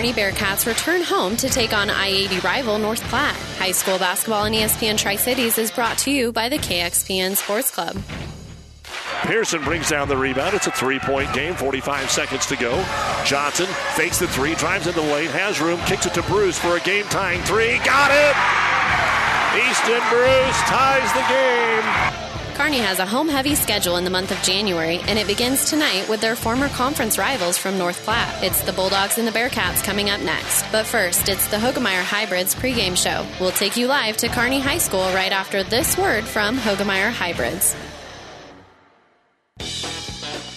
Kearney Bearcats return home to take on I-80 rival North Platte. High school basketball in ESPN Tri-Cities is brought to you by the KXPN Sports Club. Pearson brings down the rebound. It's a three-point game, 45 seconds to go. Johnson fakes the three, drives into the lane, has room, kicks it to Bruce for a game-tying three. Got it! Easton Bruce ties the game. Kearney has a home heavy schedule in the month of January, and it begins tonight with their former conference rivals from North Platte. It's the Bulldogs and the Bearcats coming up next. But first, it's the Hoegemeyer Hybrids pregame show. We'll take you live to Kearney High School right after this word from Hoegemeyer Hybrids.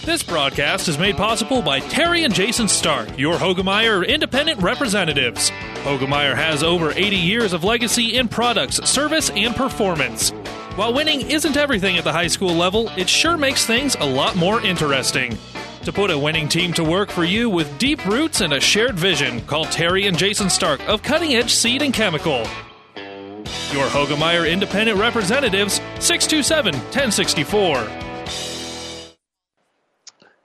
This broadcast is made possible by Terry and Jason Stark, your Hoegemeyer independent representatives. Hoegemeyer has over 80 years of legacy in products, service, and performance. While winning isn't everything at the high school level, it sure makes things a lot more interesting. To put a winning team to work for you with deep roots and a shared vision, call Terry and Jason Stark of Cutting Edge Seed and Chemical. Your Hoegemeyer Independent Representatives, 627 1064.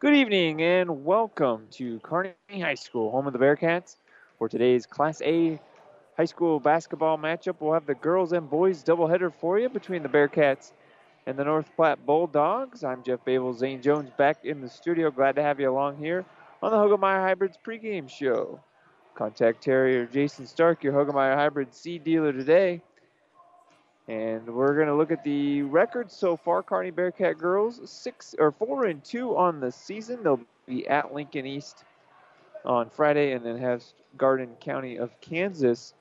Good evening and welcome to Kearney High School, home of the Bearcats. For today's Class A high school basketball matchup. We'll have the girls and boys doubleheader for you between the Bearcats and the North Platte Bulldogs. I'm Jeff Babel, Zane Jones back in the studio. Glad to have you along here on the Hoegemeyer Hybrids pregame show. Contact Terry or Jason Stark, your Hoegemeyer Hybrid seed dealer today. And we're going to look at the records so far. Kearney Bearcat girls six or four and two on the season. They'll be at Lincoln East on Friday, and then have Garden County of Kansas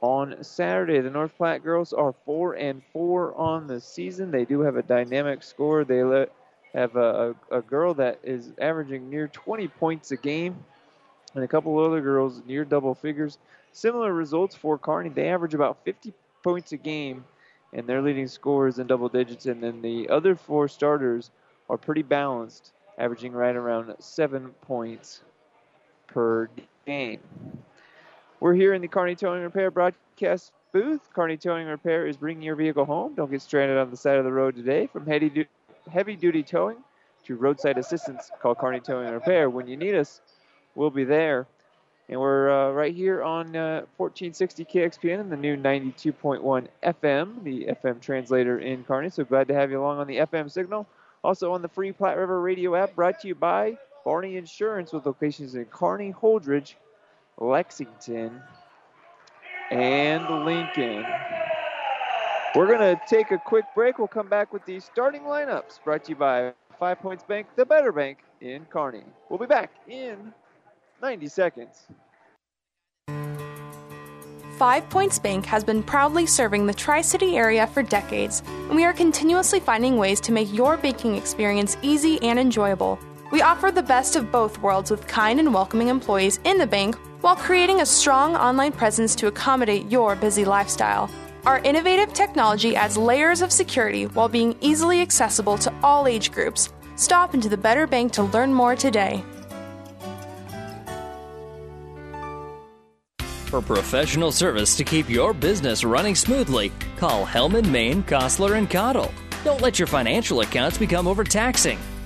on Saturday. The North Platte girls are four and four on the season. They do have a dynamic score. They have a, a, a girl that is averaging near 20 points a game, and a couple other girls near double figures. Similar results for Kearney. They average about 50 points a game, and their leading scorers in double digits. And then the other four starters are pretty balanced, averaging right around seven points per game. We're here in the Kearney Towing Repair broadcast booth. Kearney Towing Repair is bringing your vehicle home. Don't get stranded on the side of the road today. From heavy, heavy duty towing to roadside assistance, call Kearney Towing Repair. When you need us, we'll be there. And we're uh, right here on uh, 1460 KXPN and the new 92.1 FM, the FM translator in Kearney. So glad to have you along on the FM signal. Also on the free Platte River radio app brought to you by Barney Insurance with locations in Kearney, Holdrege, Lexington, and Lincoln. We're going to take a quick break. We'll come back with the starting lineups brought to you by Five Points Bank, the better bank in Kearney. We'll be back in 90 seconds. Five Points Bank has been proudly serving the Tri City area for decades, and we are continuously finding ways to make your banking experience easy and enjoyable. We offer the best of both worlds with kind and welcoming employees in the bank while creating a strong online presence to accommodate your busy lifestyle. Our innovative technology adds layers of security while being easily accessible to all age groups. Stop into the Better Bank to learn more today. For professional service to keep your business running smoothly, call Hellman, Maine, Kostler, and Cottle. Don't let your financial accounts become overtaxing.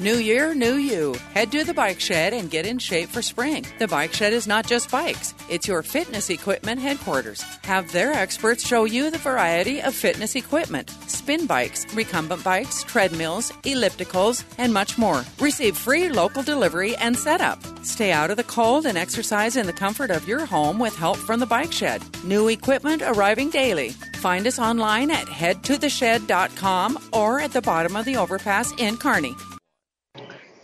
New year, new you. Head to the Bike Shed and get in shape for spring. The Bike Shed is not just bikes, it's your fitness equipment headquarters. Have their experts show you the variety of fitness equipment spin bikes, recumbent bikes, treadmills, ellipticals, and much more. Receive free local delivery and setup. Stay out of the cold and exercise in the comfort of your home with help from the Bike Shed. New equipment arriving daily. Find us online at headtotheshed.com or at the bottom of the overpass in Kearney.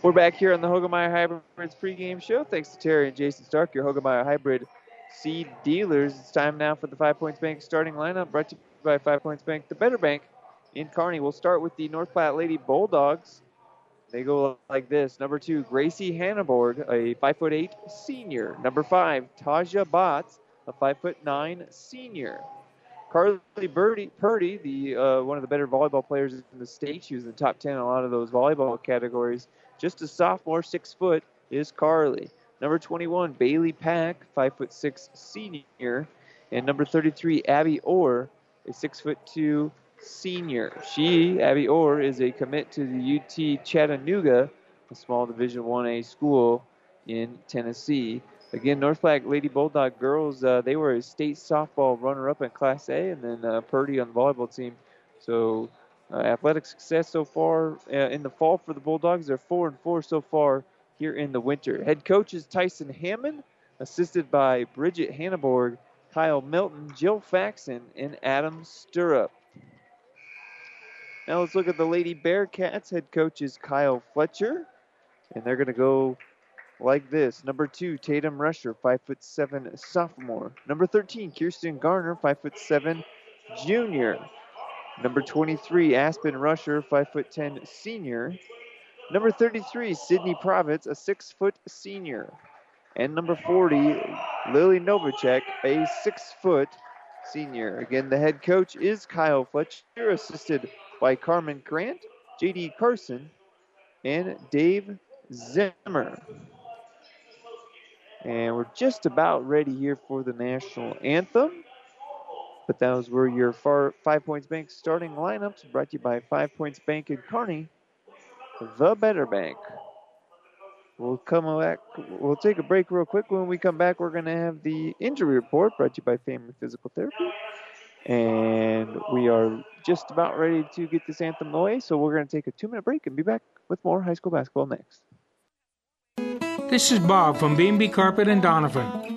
We're back here on the Hoegemeyer Hybrids pregame show. Thanks to Terry and Jason Stark, your Hoegemeyer Hybrid seed dealers. It's time now for the Five Points Bank starting lineup brought to you by Five Points Bank, the better bank in Kearney. We'll start with the North Platte Lady Bulldogs. They go like this. Number two, Gracie Hannaborg, a five foot eight senior. Number five, Taja Botts, a five foot nine senior. Carly Birdie, Purdy, the uh, one of the better volleyball players in the state. She was in the top 10 in a lot of those volleyball categories. Just a sophomore, six foot, is Carly. Number 21, Bailey Pack, five foot six senior, and number 33, Abby Orr, a six foot two senior. She, Abby Orr, is a commit to the UT Chattanooga, a small Division 1A school in Tennessee. Again, North Platte Lady Bulldog girls, uh, they were a state softball runner-up in Class A, and then uh, Purdy on the volleyball team. So, uh, athletic success so far uh, in the fall for the Bulldogs. They're four and four so far here in the winter. Head coach is Tyson Hammond, assisted by Bridget Hanneborg, Kyle Milton, Jill Faxon, and Adam Stirrup. Now let's look at the Lady Bearcats. Head coach is Kyle Fletcher, and they're going to go like this. Number two, Tatum Rusher, five foot seven sophomore. Number 13, Kirsten Garner, five foot seven junior. Number 23, Aspen Rusher, five foot ten senior. Number 33, Sydney Province, a six foot senior. And number 40, Lily Novacek, a six foot senior. Again, the head coach is Kyle Fletcher, assisted by Carmen Grant, JD Carson, and Dave Zimmer. And we're just about ready here for the national anthem. But those were your far, Five Points Bank starting lineups brought to you by Five Points Bank in Kearney, the better bank. We'll come back. We'll take a break real quick. When we come back, we're going to have the injury report brought to you by Family Physical Therapy. And we are just about ready to get this anthem away. So we're going to take a two minute break and be back with more high school basketball next. This is Bob from B&B Carpet and Donovan.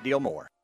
deal more.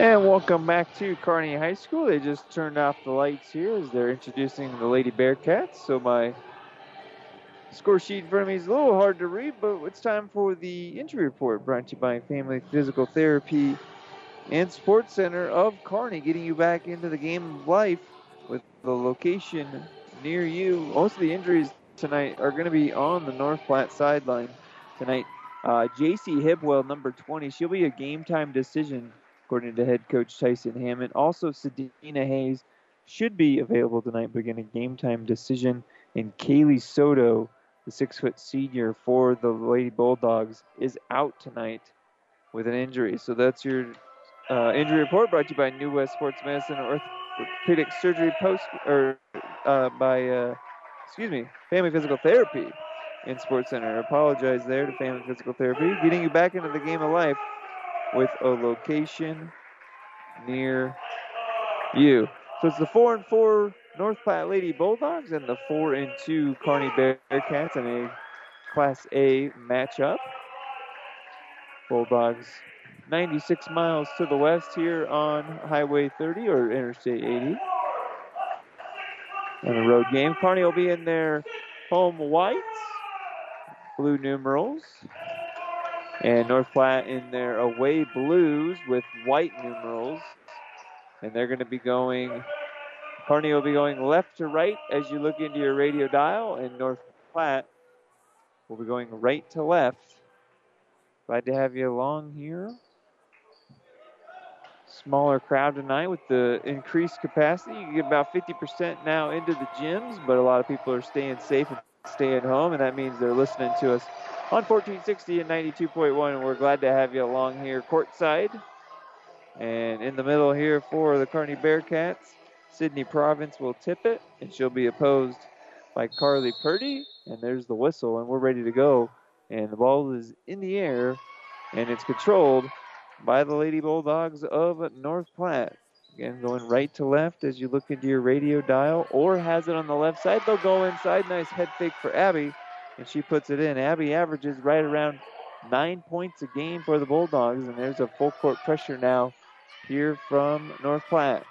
And welcome back to Kearney High School. They just turned off the lights here as they're introducing the Lady Bearcats. So my score sheet in front of me is a little hard to read, but it's time for the injury report brought to you by Family Physical Therapy and Sports Center of Kearney, getting you back into the game of life with the location near you. Most of the injuries tonight are going to be on the North Platte sideline tonight. Uh, JC Hibwell, number 20, she'll be a game time decision according to head coach Tyson Hammond. Also, Sedina Hayes should be available tonight, but again, a game time decision. And Kaylee Soto, the six foot senior for the Lady Bulldogs, is out tonight with an injury. So that's your uh, injury report brought to you by New West Sports Medicine Orthopedic Surgery Post, or uh, by, uh, excuse me, Family Physical Therapy in Sports Center. I apologize there to Family Physical Therapy, getting you back into the game of life with a location near you. So it's the four and four North Platte Lady Bulldogs and the four and two Kearney Bearcats in a Class A matchup. Bulldogs 96 miles to the west here on Highway 30 or Interstate 80. And a road game. Kearney will be in their home whites, blue numerals. And North Platte in their away blues with white numerals. And they're going to be going, Kearney will be going left to right as you look into your radio dial, and North Platte will be going right to left. Glad to have you along here. Smaller crowd tonight with the increased capacity. You get about 50% now into the gyms, but a lot of people are staying safe and staying home, and that means they're listening to us on 1460 and 92.1. We're glad to have you along here courtside. And in the middle here for the Kearney Bearcats, Sydney Province will tip it, and she'll be opposed by Carly Purdy. And there's the whistle, and we're ready to go. And the ball is in the air, and it's controlled by the Lady Bulldogs of North Platte. Again, going right to left as you look into your radio dial, or has it on the left side. They'll go inside. Nice head fake for Abby, and she puts it in. Abby averages right around nine points a game for the Bulldogs, and there's a full court pressure now here from North Platte.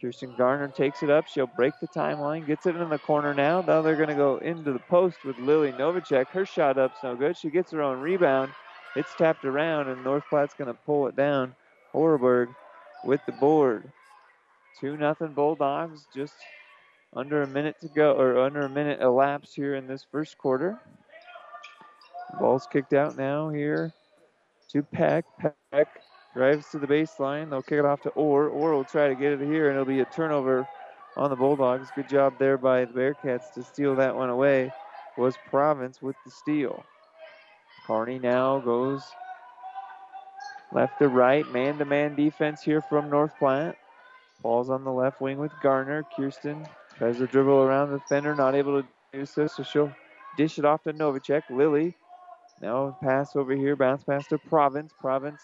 Kirsten Garner takes it up. She'll break the timeline, gets it in the corner now. Now they're going to go into the post with Lily Novacek. Her shot up's no good. She gets her own rebound. It's tapped around, and North Platte's going to pull it down. Horberg with the board. 2 nothing Bulldogs, just under a minute to go, or under a minute elapsed here in this first quarter. Ball's kicked out now here to Peck. Peck drives to the baseline. They'll kick it off to Orr. Orr will try to get it here, and it'll be a turnover on the Bulldogs. Good job there by the Bearcats to steal that one away. Was Province with the steal. Kearney now goes left to right, man to man defense here from North Platte. Ball's on the left wing with Garner. Kirsten tries to dribble around the defender, not able to do so, so she'll dish it off to Novacek. Lily now pass over here, bounce pass to Province. Province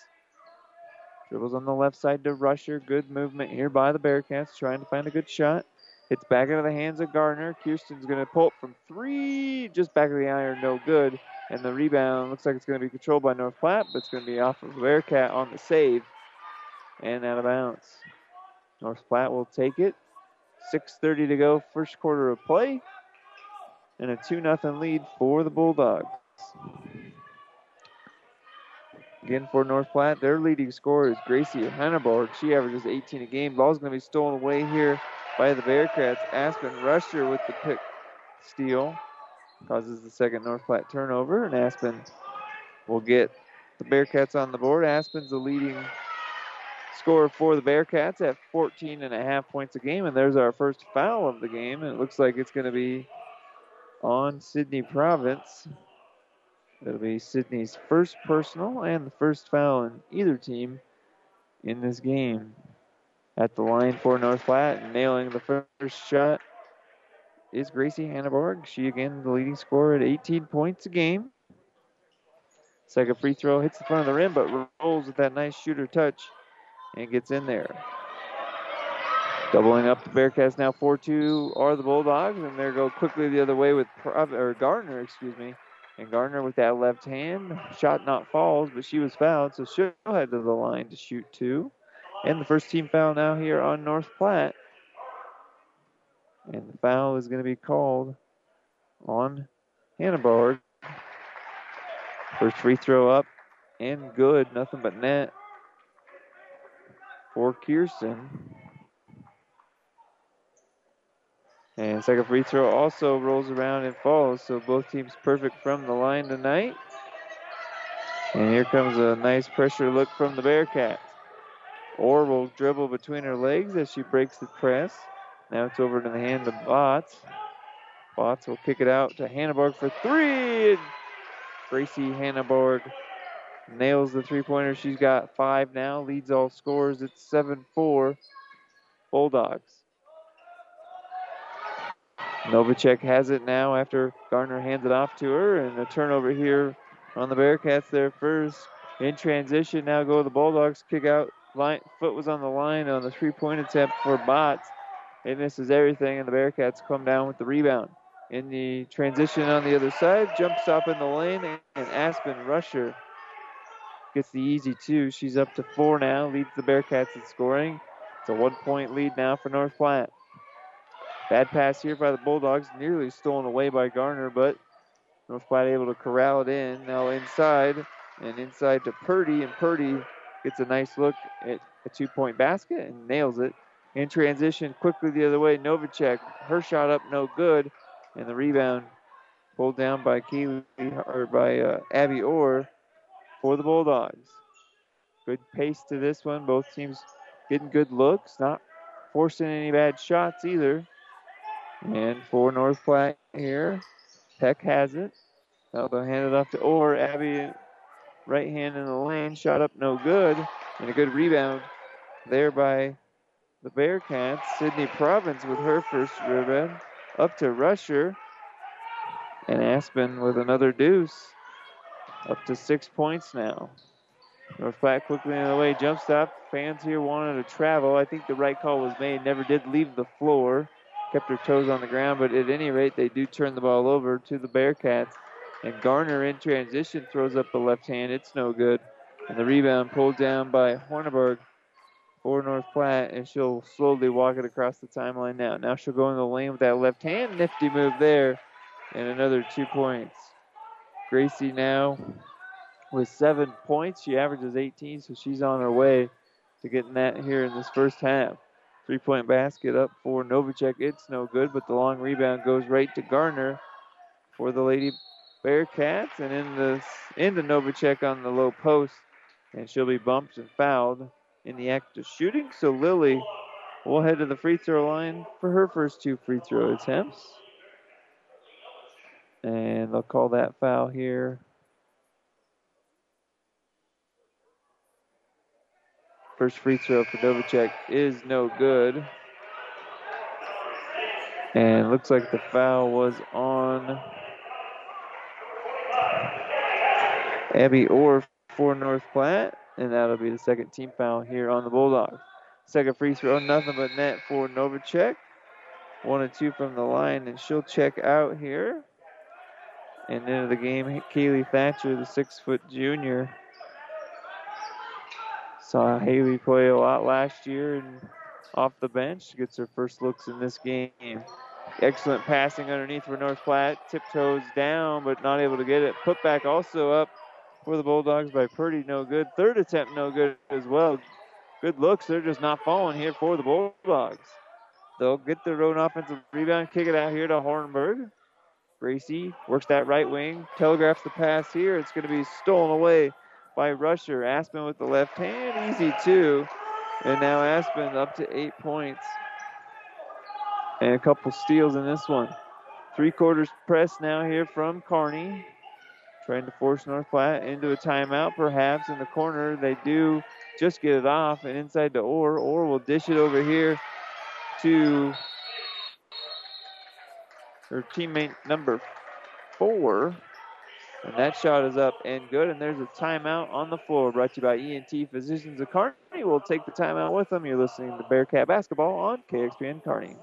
dribbles on the left side to Rusher. Good movement here by the Bearcats, trying to find a good shot. It's back into the hands of Garner. Kirsten's going to pull up from three, just back of the iron, no good. And the rebound looks like it's going to be controlled by North Platte, but it's going to be off of Bearcat on the save and out of bounds. North Platte will take it. 6.30 to go, first quarter of play. And a 2 0 lead for the Bulldogs. Again for North Platte, their leading scorer is Gracie Hanneborg. She averages 18 a game. Ball's going to be stolen away here by the Bearcats. Aspen Rusher with the pick steal causes the second North Platte turnover, and Aspen will get the Bearcats on the board. Aspen's the leading scorer for the Bearcats at 14 and a half points a game, and there's our first foul of the game, and it looks like it's going to be on Sydney Province. It'll be Sydney's first personal and the first foul in either team in this game. At the line for North Platte, nailing the first shot is Gracie Hanneborg. She again the leading scorer at 18 points a game. Second free throw hits the front of the rim, but rolls with that nice shooter touch and gets in there. Doubling up the Bearcats now 4-2 are the Bulldogs, and they go quickly the other way with or Garner, excuse me. And Garner with that left hand shot not falls, but she was fouled, so she'll head to the line to shoot two. And the first team foul now here on North Platte. And the foul is going to be called on Hanneborg. First free throw up and good. Nothing but net for Kirsten. And second free throw also rolls around and falls. So both teams perfect from the line tonight. And here comes a nice pressure look from the Bearcats. Orr will dribble between her legs as she breaks the press. Now it's over to the hand of Bots. Bots will kick it out to Hanneborg for three. Gracie Hanneborg nails the three pointer. She's got five now, leads all scores. It's 7 4 Bulldogs. Novacek has it now after Garner hands it off to her, and a turnover here on the Bearcats there first. In transition, now go the Bulldogs, kick out line, foot was on the line on the three-point attempt for Bots. It misses everything, and the Bearcats come down with the rebound. In the transition on the other side, jump stop in the lane, and Aspen Rusher gets the easy two. She's up to four now, leads the Bearcats in scoring. It's a one-point lead now for North Platte. Bad pass here by the Bulldogs, nearly stolen away by Garner, but North Platte able to corral it in. Now inside, and inside to Purdy, and Purdy gets a nice look at a two-point basket and nails it. In transition, quickly the other way, Novacek, her shot up, no good, and the rebound pulled down by Keely or by uh, Abby Orr for the Bulldogs. Good pace to this one. Both teams getting good looks, not forcing any bad shots either. And for North Platte here, Peck has it. Now they'll hand it off to Orr. Abby, right hand in the lane, shot up no good. And a good rebound there by the Bearcats. Sydney Province with her first rebound. Up to Rusher. And Aspen with another deuce. Up to six points now. North Platte quickly in the way. Jump stop. Fans here wanted to travel. I think the right call was made. Never did leave the floor kept her toes on the ground, but at any rate, they do turn the ball over to the Bearcats. And Garner in transition throws up the left hand. It's no good. And the rebound pulled down by Horneberg for North Platte, and she'll slowly walk it across the timeline now. Now she'll go in the lane with that left hand. Nifty move there. And another two points. Gracie now with seven points. She averages 18, so she's on her way to getting that here in this first half. Three point basket up for Novacek. It's no good, but the long rebound goes right to Garner for the Lady Bearcats. And in the into Novacek on the low post. And she'll be bumped and fouled in the act of shooting. So Lily will head to the free throw line for her first two free throw attempts. And they'll call that foul here. First free throw for Novacek is no good. And looks like the foul was on Abby Orr for North Platte. And that'll be the second team foul here on the Bulldogs. Second free throw, nothing but net for Novacek. One and two from the line, and she'll check out here. And into the game, Kaylee Thatcher, the six foot junior, Saw Haley play a lot last year and off the bench. Gets her first looks in this game. Excellent passing underneath for North Platte. Tiptoes down, but not able to get it. Put back also up for the Bulldogs by Purdy. No good. Third attempt, no good as well. Good looks. They're just not falling here for the Bulldogs. They'll get their own offensive rebound, kick it out here to Hornberg. Gracie works that right wing, telegraphs the pass here. It's going to be stolen away by Rusher. Aspen with the left hand, easy two. And now Aspen up to eight points. And a couple steals in this one. Three quarters press now here from Kearney. Trying to force North Platte into a timeout, perhaps in the corner. They do just get it off and inside to Orr. Orr will dish it over here to her teammate number four. And that shot is up and good. And there's a timeout on the floor brought to you by ENT Physicians of Kearney. We'll take the timeout with them. You're listening to Bearcat Basketball on KXPN Kearney.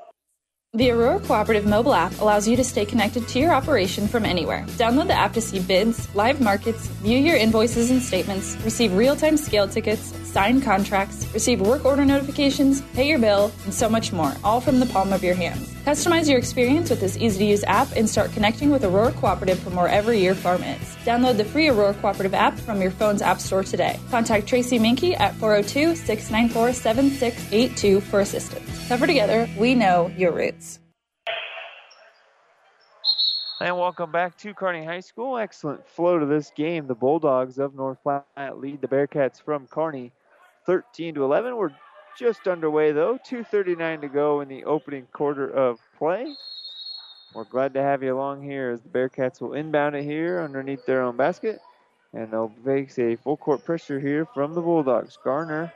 The Aurora Cooperative mobile app allows you to stay connected to your operation from anywhere. Download the app to see bids, live markets, view your invoices and statements, receive real time scale tickets, sign contracts, receive work order notifications, pay your bill, and so much more, all from the palm of your hands. Customize your experience with this easy to use app and start connecting with Aurora Cooperative from wherever your farm is. Download the free Aurora Cooperative app from your phone's app store today. Contact Tracy Minky at 402 694 7682 for assistance. Cover together, we know your roots. And welcome back to Kearney High School. Excellent flow to this game. The Bulldogs of North Platte lead the Bearcats from Kearney 13 to 11. We're just underway though. 2:39 to go in the opening quarter of play. We're glad to have you along here as the Bearcats will inbound it here underneath their own basket, and they'll face a full court pressure here from the Bulldogs. Garner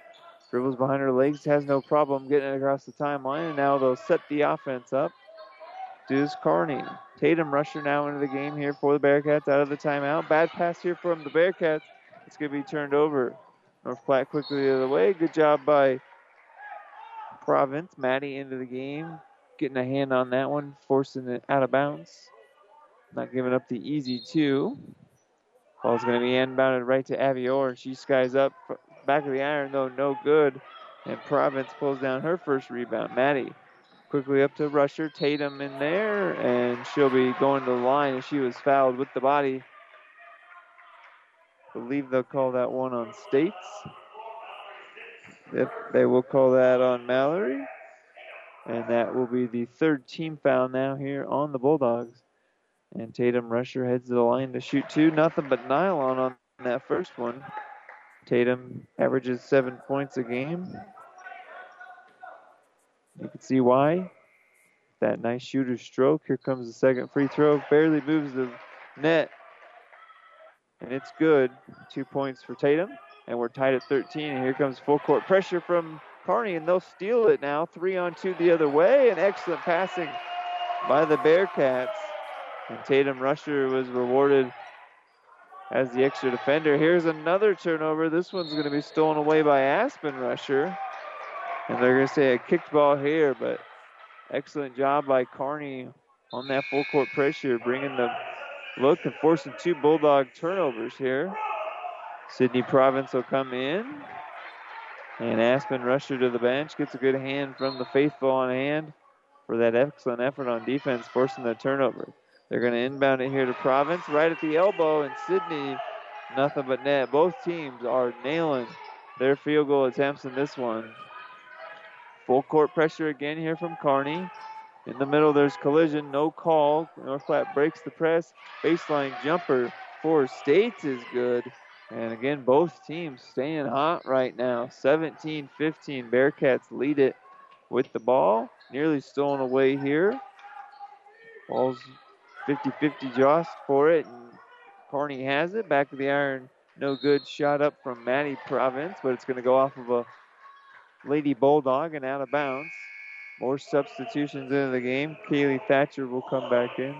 dribbles behind her legs, has no problem getting it across the timeline, and now they'll set the offense up. Does Kearney. Tatum Rusher now into the game here for the Bearcats out of the timeout. Bad pass here from the Bearcats. It's going to be turned over North Platte quickly the other way. Good job by Province. Maddie into the game. Getting a hand on that one, forcing it out of bounds. Not giving up the easy two. Ball's going to be inbounded right to Abby Orr, and she skies up. Back of the iron, though, no good. And Province pulls down her first rebound. Maddie quickly up to Rusher. Tatum in there, and she'll be going to the line she was fouled with the body. Believe they'll call that one on States. If they will call that on Mallory. And that will be the third team foul now here on the Bulldogs. And Tatum Rusher heads to the line to shoot two. Nothing but nylon on that first one. Tatum averages seven points a game. You can see why. That nice shooter stroke. Here comes the second free throw. Barely moves the net. And it's good. Two points for Tatum. And we're tied at 13. And here comes full court pressure from Kearney, And they'll steal it now. Three on two the other way. And excellent passing by the Bearcats. And Tatum Rusher was rewarded as the extra defender. Here's another turnover. This one's going to be stolen away by Aspen Rusher. And they're going to say a kicked ball here, but excellent job by Kearney on that full court pressure, bringing the look and forcing two Bulldog turnovers here. Sydney Province will come in. And Aspen Rusher to the bench gets a good hand from the faithful on hand for that excellent effort on defense, forcing the turnover. They're going to inbound it here to Province, right at the elbow, and Sydney, nothing but net. Both teams are nailing their field goal attempts in this one. Full court pressure again here from Kearney. In the middle, there's collision, no call. North Platte breaks the press. Baseline jumper for States is good. And again, both teams staying hot right now. 17 15. Bearcats lead it with the ball. Nearly stolen away here. Ball's 50 50 Jost for it. And Kearney has it. Back of the iron. No good shot up from Maddie Province, but it's going to go off of a Lady Bulldog and out of bounds. More substitutions into the game. Kaylee Thatcher will come back in,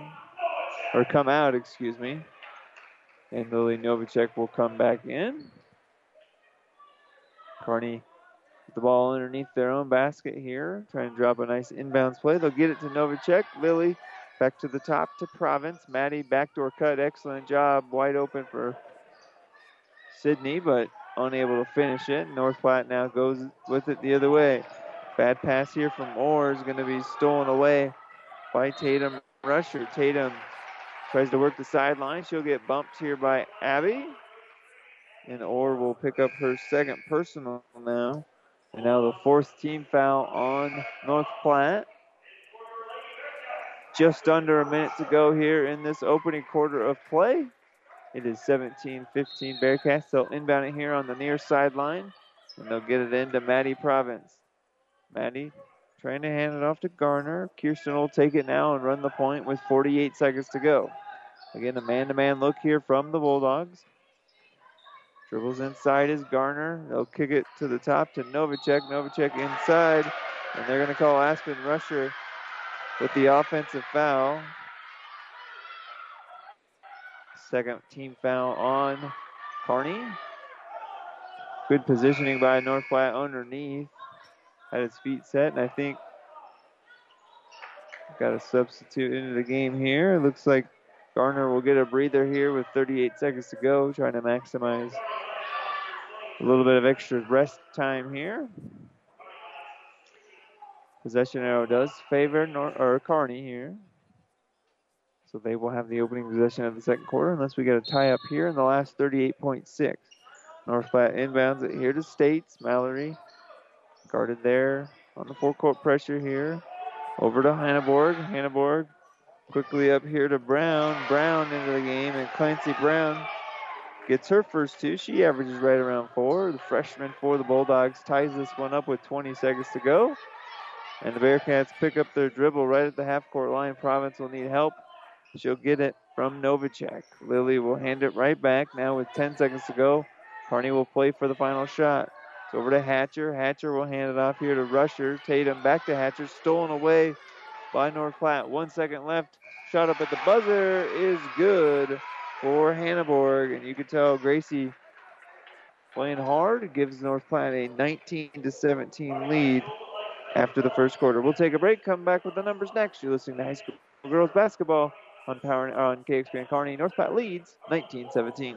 or come out, excuse me. And Lily Novacek will come back in. Kearney the ball underneath their own basket here, trying to drop a nice inbounds play. They'll get it to Novacek. Lily back to the top to Province. Maddie backdoor cut, excellent job, wide open for Sydney, but unable to finish it. North Platte now goes with it the other way. Bad pass here from Orr is going to be stolen away by Tatum Rusher. Tatum tries to work the sideline. She'll get bumped here by Abby. And Orr will pick up her second personal now. And now the fourth team foul on North Platte. Just under a minute to go here in this opening quarter of play. It is 17 15 Bearcats. They'll inbound it here on the near sideline, and they'll get it into Maddie Province. Maddie trying to hand it off to Garner. Kirsten will take it now and run the point with 48 seconds to go. Again, a man to man look here from the Bulldogs. Dribbles inside is Garner. They'll kick it to the top to Novacek. Novacek inside, and they're going to call Aspen Rusher with the offensive foul. Second team foul on Kearney. Good positioning by North Platte underneath. Had his feet set, and I think got a substitute into the game here. It looks like Garner will get a breather here with 38 seconds to go, trying to maximize a little bit of extra rest time here. Possession arrow does favor Nor- or Kearney here. So they will have the opening possession of the second quarter unless we get a tie up here in the last 38.6. North Platte inbounds it here to States. Mallory guarded there on the full court pressure here. Over to Hannaborg. Hannaborg quickly up here to Brown. Brown into the game, and Clancy Brown gets her first two. She averages right around four. The freshman for the Bulldogs ties this one up with 20 seconds to go. And the Bearcats pick up their dribble right at the half court line. Province will need help. She'll get it from Novacek. Lily will hand it right back now with 10 seconds to go. Kearney will play for the final shot. Over to Hatcher. Hatcher will hand it off here to Rusher. Tatum back to Hatcher. Stolen away by North Platte. One second left. Shot up at the buzzer is good for Hannaborg. And you can tell Gracie playing hard. It gives North Platte a 19 to 17 lead after the first quarter. We'll take a break. Come back with the numbers next. You're listening to high school girls basketball on Power on KXPN Kearney. North Platte leads 19-17.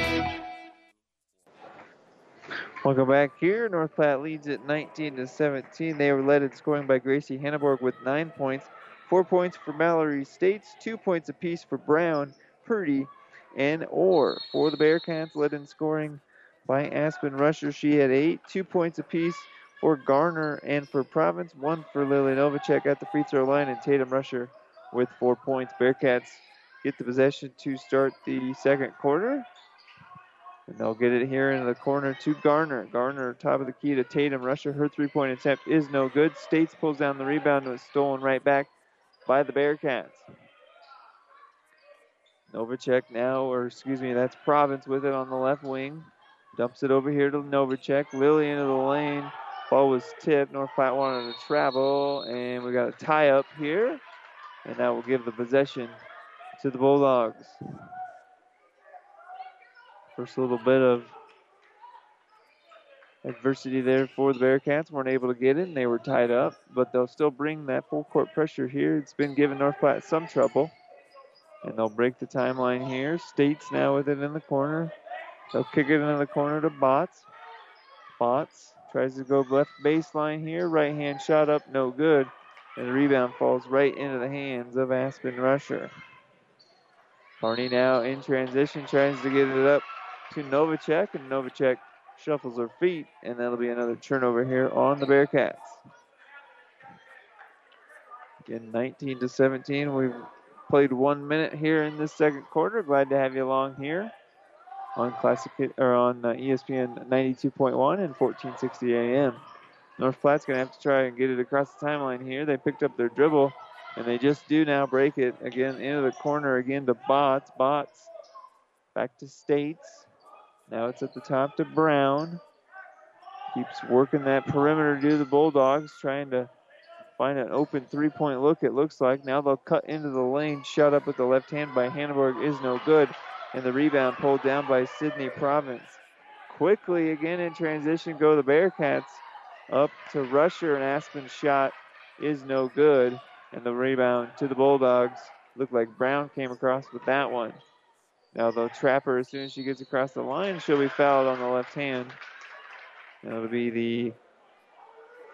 Welcome back here. North Platte leads at 19 to 17. They were led in scoring by Gracie Hanneborg with nine points, four points for Mallory States, two points apiece for Brown, Purdy, and Orr. For the Bearcats, led in scoring by Aspen Rusher. She had eight, two points apiece for Garner and for Province, one for Lily Novacek at the free throw line, and Tatum Rusher with four points. Bearcats get the possession to start the second quarter. And they'll get it here into the corner to Garner. Garner, top of the key to Tatum. Rusher, her three point attempt is no good. States pulls down the rebound and was stolen right back by the Bearcats. Novacek now, or excuse me, that's Province with it on the left wing. Dumps it over here to Novacek. Lily into the lane. Ball was tipped. North Platte wanted to travel, and we got a tie up here. And that will give the possession to the Bulldogs. First little bit of adversity there for the Bearcats. Weren't able to get in. They were tied up, but they'll still bring that full court pressure here. It's been giving North Platte some trouble. And they'll break the timeline here. States now with it in the corner. They'll kick it into the corner to Bots. Bots tries to go left baseline here. Right hand shot up, no good. And the rebound falls right into the hands of Aspen Rusher. Kearney now in transition, tries to get it up to Novacek, and Novacek shuffles her feet, and that'll be another turnover here on the Bearcats. Again, 19 to 17. We've played one minute here in this second quarter. Glad to have you along here on Classic or on uh, ESPN 92.1 and 1460 AM. North Platte's gonna have to try and get it across the timeline here. They picked up their dribble, and they just do now break it again into the corner again to Bots. Bots back to States. Now it's at the top to Brown. Keeps working that perimeter to the Bulldogs, trying to find an open three point look, it looks like. Now they'll cut into the lane. Shot up with the left hand by Hanneborg is no good. And the rebound pulled down by Sydney Province. Quickly again in transition go the Bearcats up to Rusher, and Aspen's shot is no good. And the rebound to the Bulldogs. Looked like Brown came across with that one. Now the trapper, as soon as she gets across the line. She'll be fouled on the left hand. That'll be the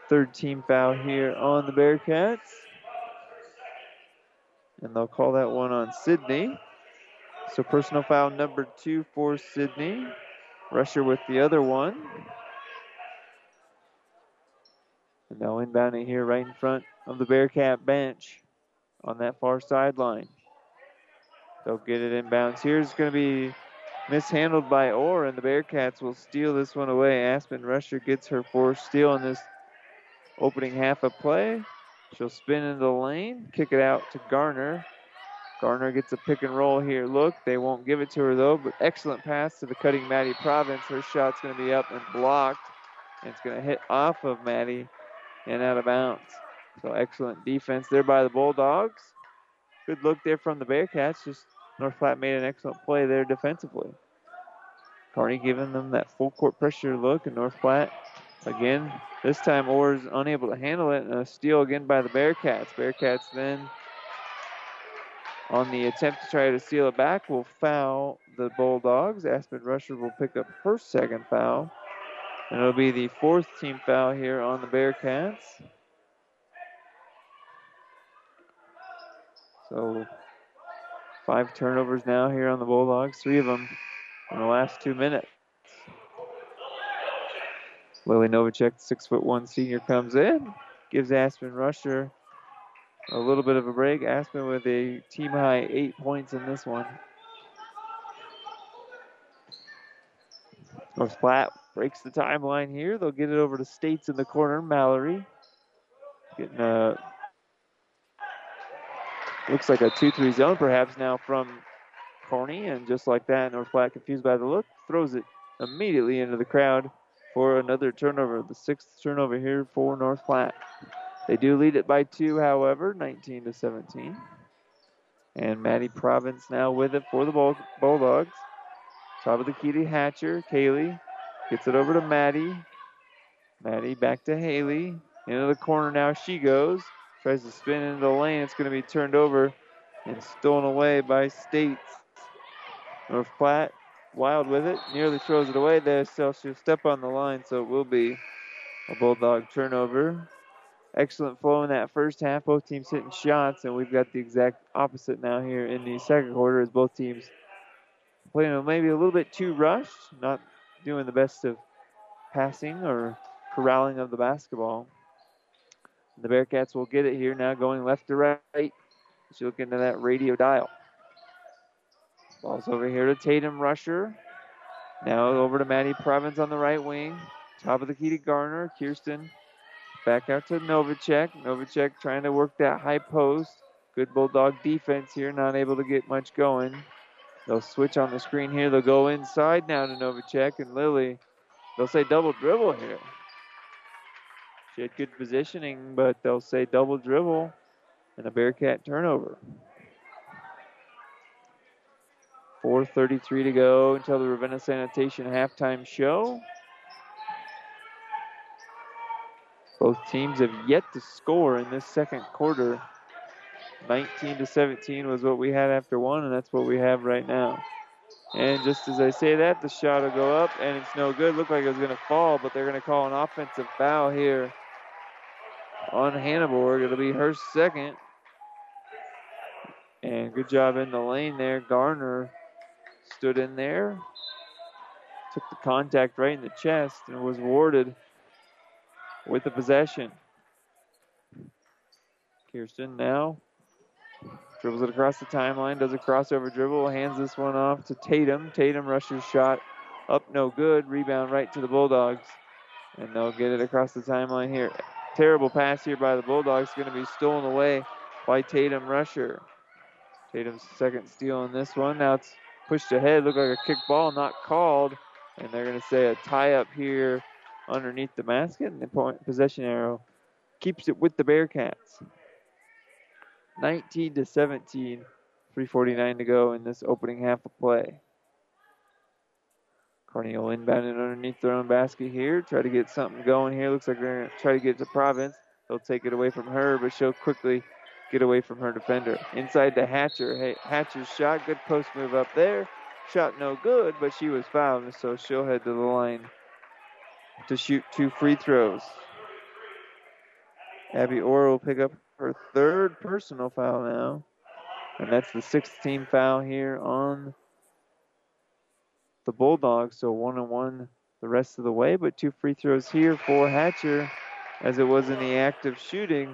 third team foul here on the Bearcats. And they'll call that one on Sydney. So personal foul number two for Sydney. Rusher with the other one. And now inbounding here right in front of the Bearcat bench on that far sideline. They'll get it inbounds. Here's going to be mishandled by Orr, and the Bearcats will steal this one away. Aspen Rusher gets her fourth steal in this opening half of play. She'll spin in the lane, kick it out to Garner. Garner gets a pick and roll here. Look, they won't give it to her though, but excellent pass to the cutting Maddie Province. Her shot's going to be up and blocked, and it's going to hit off of Maddie and out of bounds. So excellent defense there by the Bulldogs. Good look there from the Bearcats. Just North Platte made an excellent play there defensively. Kearney giving them that full court pressure look, and North Platte again. This time Orr's unable to handle it, and a steal again by the Bearcats. Bearcats then on the attempt to try to steal it back will foul the Bulldogs. Aspen Rusher will pick up her second foul. And it'll be the fourth team foul here on the Bearcats. So five turnovers now here on the Bulldogs, three of them in the last two minutes. Lily Novacek, six foot one senior, comes in, gives Aspen Rusher a little bit of a break. Aspen with a team high eight points in this one. North Platte breaks the timeline here. They'll get it over to States in the corner. Mallory getting a looks like a 2-3 zone perhaps now from Kearney, and just like that, North Platte confused by the look throws it immediately into the crowd for another turnover. The sixth turnover here for North Platte. They do lead it by two, however, 19 to 17. And Maddie Province now with it for the Bulldogs. Top of the key to Hatcher. Kaylee gets it over to Maddie. Maddie back to Haley. Into the corner now she goes. Tries to spin into the lane. It's going to be turned over and stolen away by States. North Platte wild with it. Nearly throws it away there. So she'll step on the line, so it will be a Bulldog turnover excellent flow in that first half. Both teams hitting shots, and we've got the exact opposite now here in the second quarter as both teams playing maybe a little bit too rushed, not doing the best of passing or corralling of the basketball. The Bearcats will get it here now, going left to right. As you look into that radio dial. Ball's over here to Tatum Rusher. Now over to Maddie Province on the right wing. Top of the key to Garner. Kirsten Back out to Novacek. Novacek trying to work that high post. Good Bulldog defense here, not able to get much going. They'll switch on the screen here. They'll go inside now to Novacek and Lily. They'll say double dribble here. She had good positioning, but they'll say double dribble and a Bearcat turnover. 4.33 to go until the Ravenna Sanitation halftime show. Both teams have yet to score in this second quarter. 19 to 17 was what we had after one, and that's what we have right now. And just as I say that, the shot will go up, and it's no good. Looked like it was going to fall, but they're going to call an offensive foul here on Hanneborg. It'll be her second. And good job in the lane there. Garner stood in there, took the contact right in the chest, and was warded with the possession. Kirsten now dribbles it across the timeline, does a crossover dribble, hands this one off to Tatum. Tatum rushes shot up, no good. Rebound right to the Bulldogs, and they'll get it across the timeline here. Terrible pass here by the Bulldogs, going to be stolen away by Tatum Rusher. Tatum's second steal in this one. Now it's pushed ahead, look like a kick ball, not called, and they're going to say a tie up here underneath the basket, and the point possession arrow keeps it with the Bearcats. 19 to 17, 3:49 to go in this opening half of play. Kearney will inbound it underneath their own basket here. Try to get something going here. Looks like they're going to try to get to Province. They'll take it away from her, but she'll quickly get away from her defender. Inside to Hatcher. Hey, Hatcher's shot. Good post move up there. Shot no good, but she was fouled, so she'll head to the line to shoot two free throws. Abby Orr will pick up her third personal foul now. And that's the sixth team foul here on the Bulldogs. So one and one the rest of the way, but two free throws here for Hatcher as it was in the act of shooting.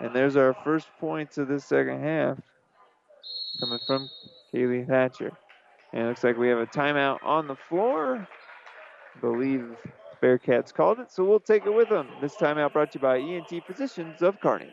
And there's our first points of this second half coming from Kaylee Hatcher. And it looks like we have a timeout on the floor. I believe Bearcats called it, so we'll take it with them. This time out brought to you by ENT Physicians of Kearney.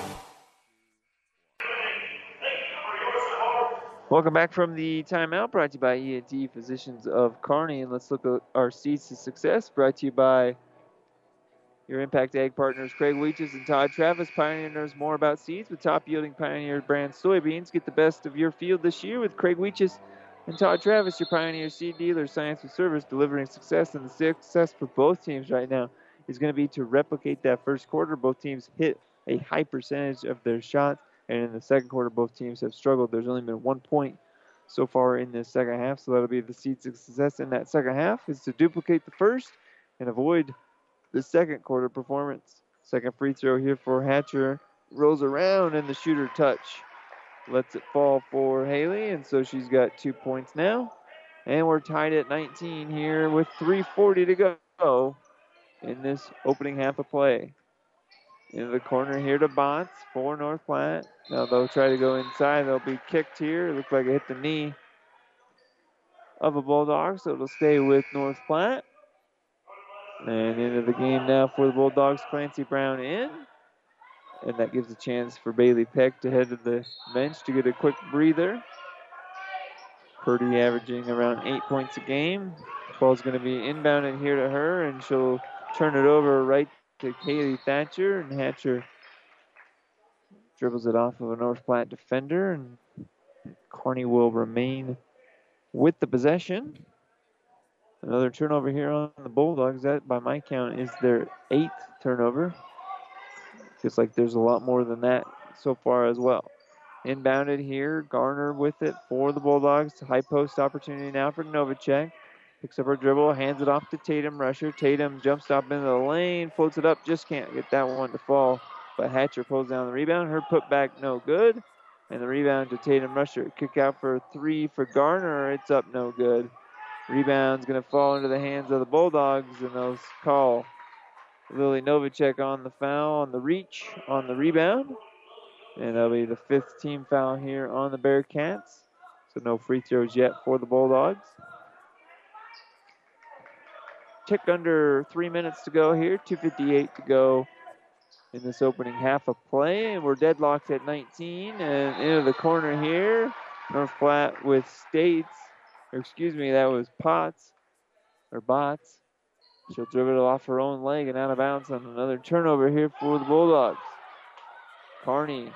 Welcome back from the timeout brought to you by ENT Physicians of Kearney. And let's look at our seeds to success brought to you by your Impact Ag partners, Craig Weeches and Todd Travis. Pioneer knows more about seeds with top yielding Pioneer brand soybeans. Get the best of your field this year with Craig Weeches and Todd Travis, your Pioneer seed dealer, science with service, delivering success. And the success for both teams right now is going to be to replicate that first quarter. Both teams hit a high percentage of their shots. And in the second quarter, both teams have struggled. There's only been one point so far in the second half, so that'll be the seed success in that second half is to duplicate the first and avoid the second quarter performance. Second free throw here for Hatcher rolls around and the shooter touch lets it fall for Haley, and so she's got two points now. And we're tied at 19 here with 3:40 to go in this opening half of play. Into the corner here to Bots for North Platte. Now they'll try to go inside. They'll be kicked here. Looks like it hit the knee of a Bulldog, so it'll stay with North Platte. And into the game now for the Bulldogs. Clancy Brown in. And that gives a chance for Bailey Peck to head to the bench to get a quick breather. Purdy averaging around eight points a game. Ball's going to be inbounded here to her, and she'll turn it over right to Kaylee Hatcher, and Hatcher dribbles it off of a North Platte defender, and Kearney will remain with the possession. Another turnover here on the Bulldogs. That, by my count, is their eighth turnover. Feels like there's a lot more than that so far as well. Inbounded here, Garner with it for the Bulldogs. High post opportunity now for Novacek. Picks up her dribble, hands it off to Tatum Rusher. Tatum jumps up into the lane, floats it up, just can't get that one to fall. But Hatcher pulls down the rebound. Her putback no good. And the rebound to Tatum Rusher. Kick out for three for Garner. It's up no good. Rebound's going to fall into the hands of the Bulldogs, and they'll call Lily Novacek on the foul, on the reach, on the rebound. And that'll be the fifth team foul here on the Bearcats. So no free throws yet for the Bulldogs. Tick under three minutes to go here, 2.58 to go in this opening half of play. And we're deadlocked at 19. And into the corner here, North Platte with States. Or excuse me, that was Potts or Bots. She'll dribble it off her own leg and out of bounds on another turnover here for the Bulldogs. Kearney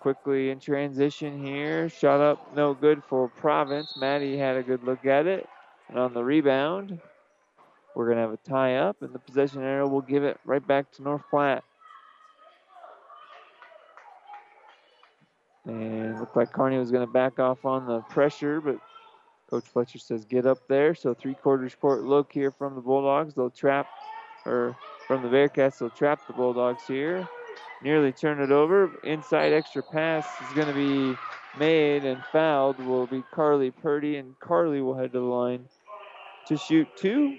quickly in transition here. Shot up, no good for Province. Maddie had a good look at it. And on the rebound, we're going to have a tie up, and the possession arrow will give it right back to North Platte. And looked like Kearney was going to back off on the pressure, but Coach Fletcher says get up there. So three quarters court look here from the Bulldogs. They'll trap, or from the Bearcats, they'll trap the Bulldogs here. Nearly turn it over. Inside extra pass is going to be made and fouled will be Carly Purdy, and Carly will head to the line to shoot two.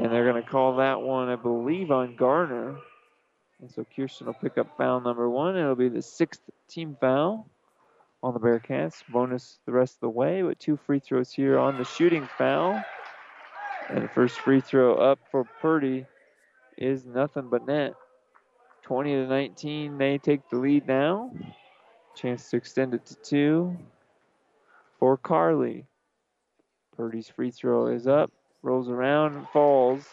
And they're going to call that one, I believe, on Garner. And so Kirsten will pick up foul number one. It'll be the sixth team foul on the Bearcats. Bonus the rest of the way, but two free throws here on the shooting foul. And the first free throw up for Purdy is nothing but net. 20 to 19, they take the lead now. Chance to extend it to two for Carly. Purdy's free throw is up, rolls around, and falls.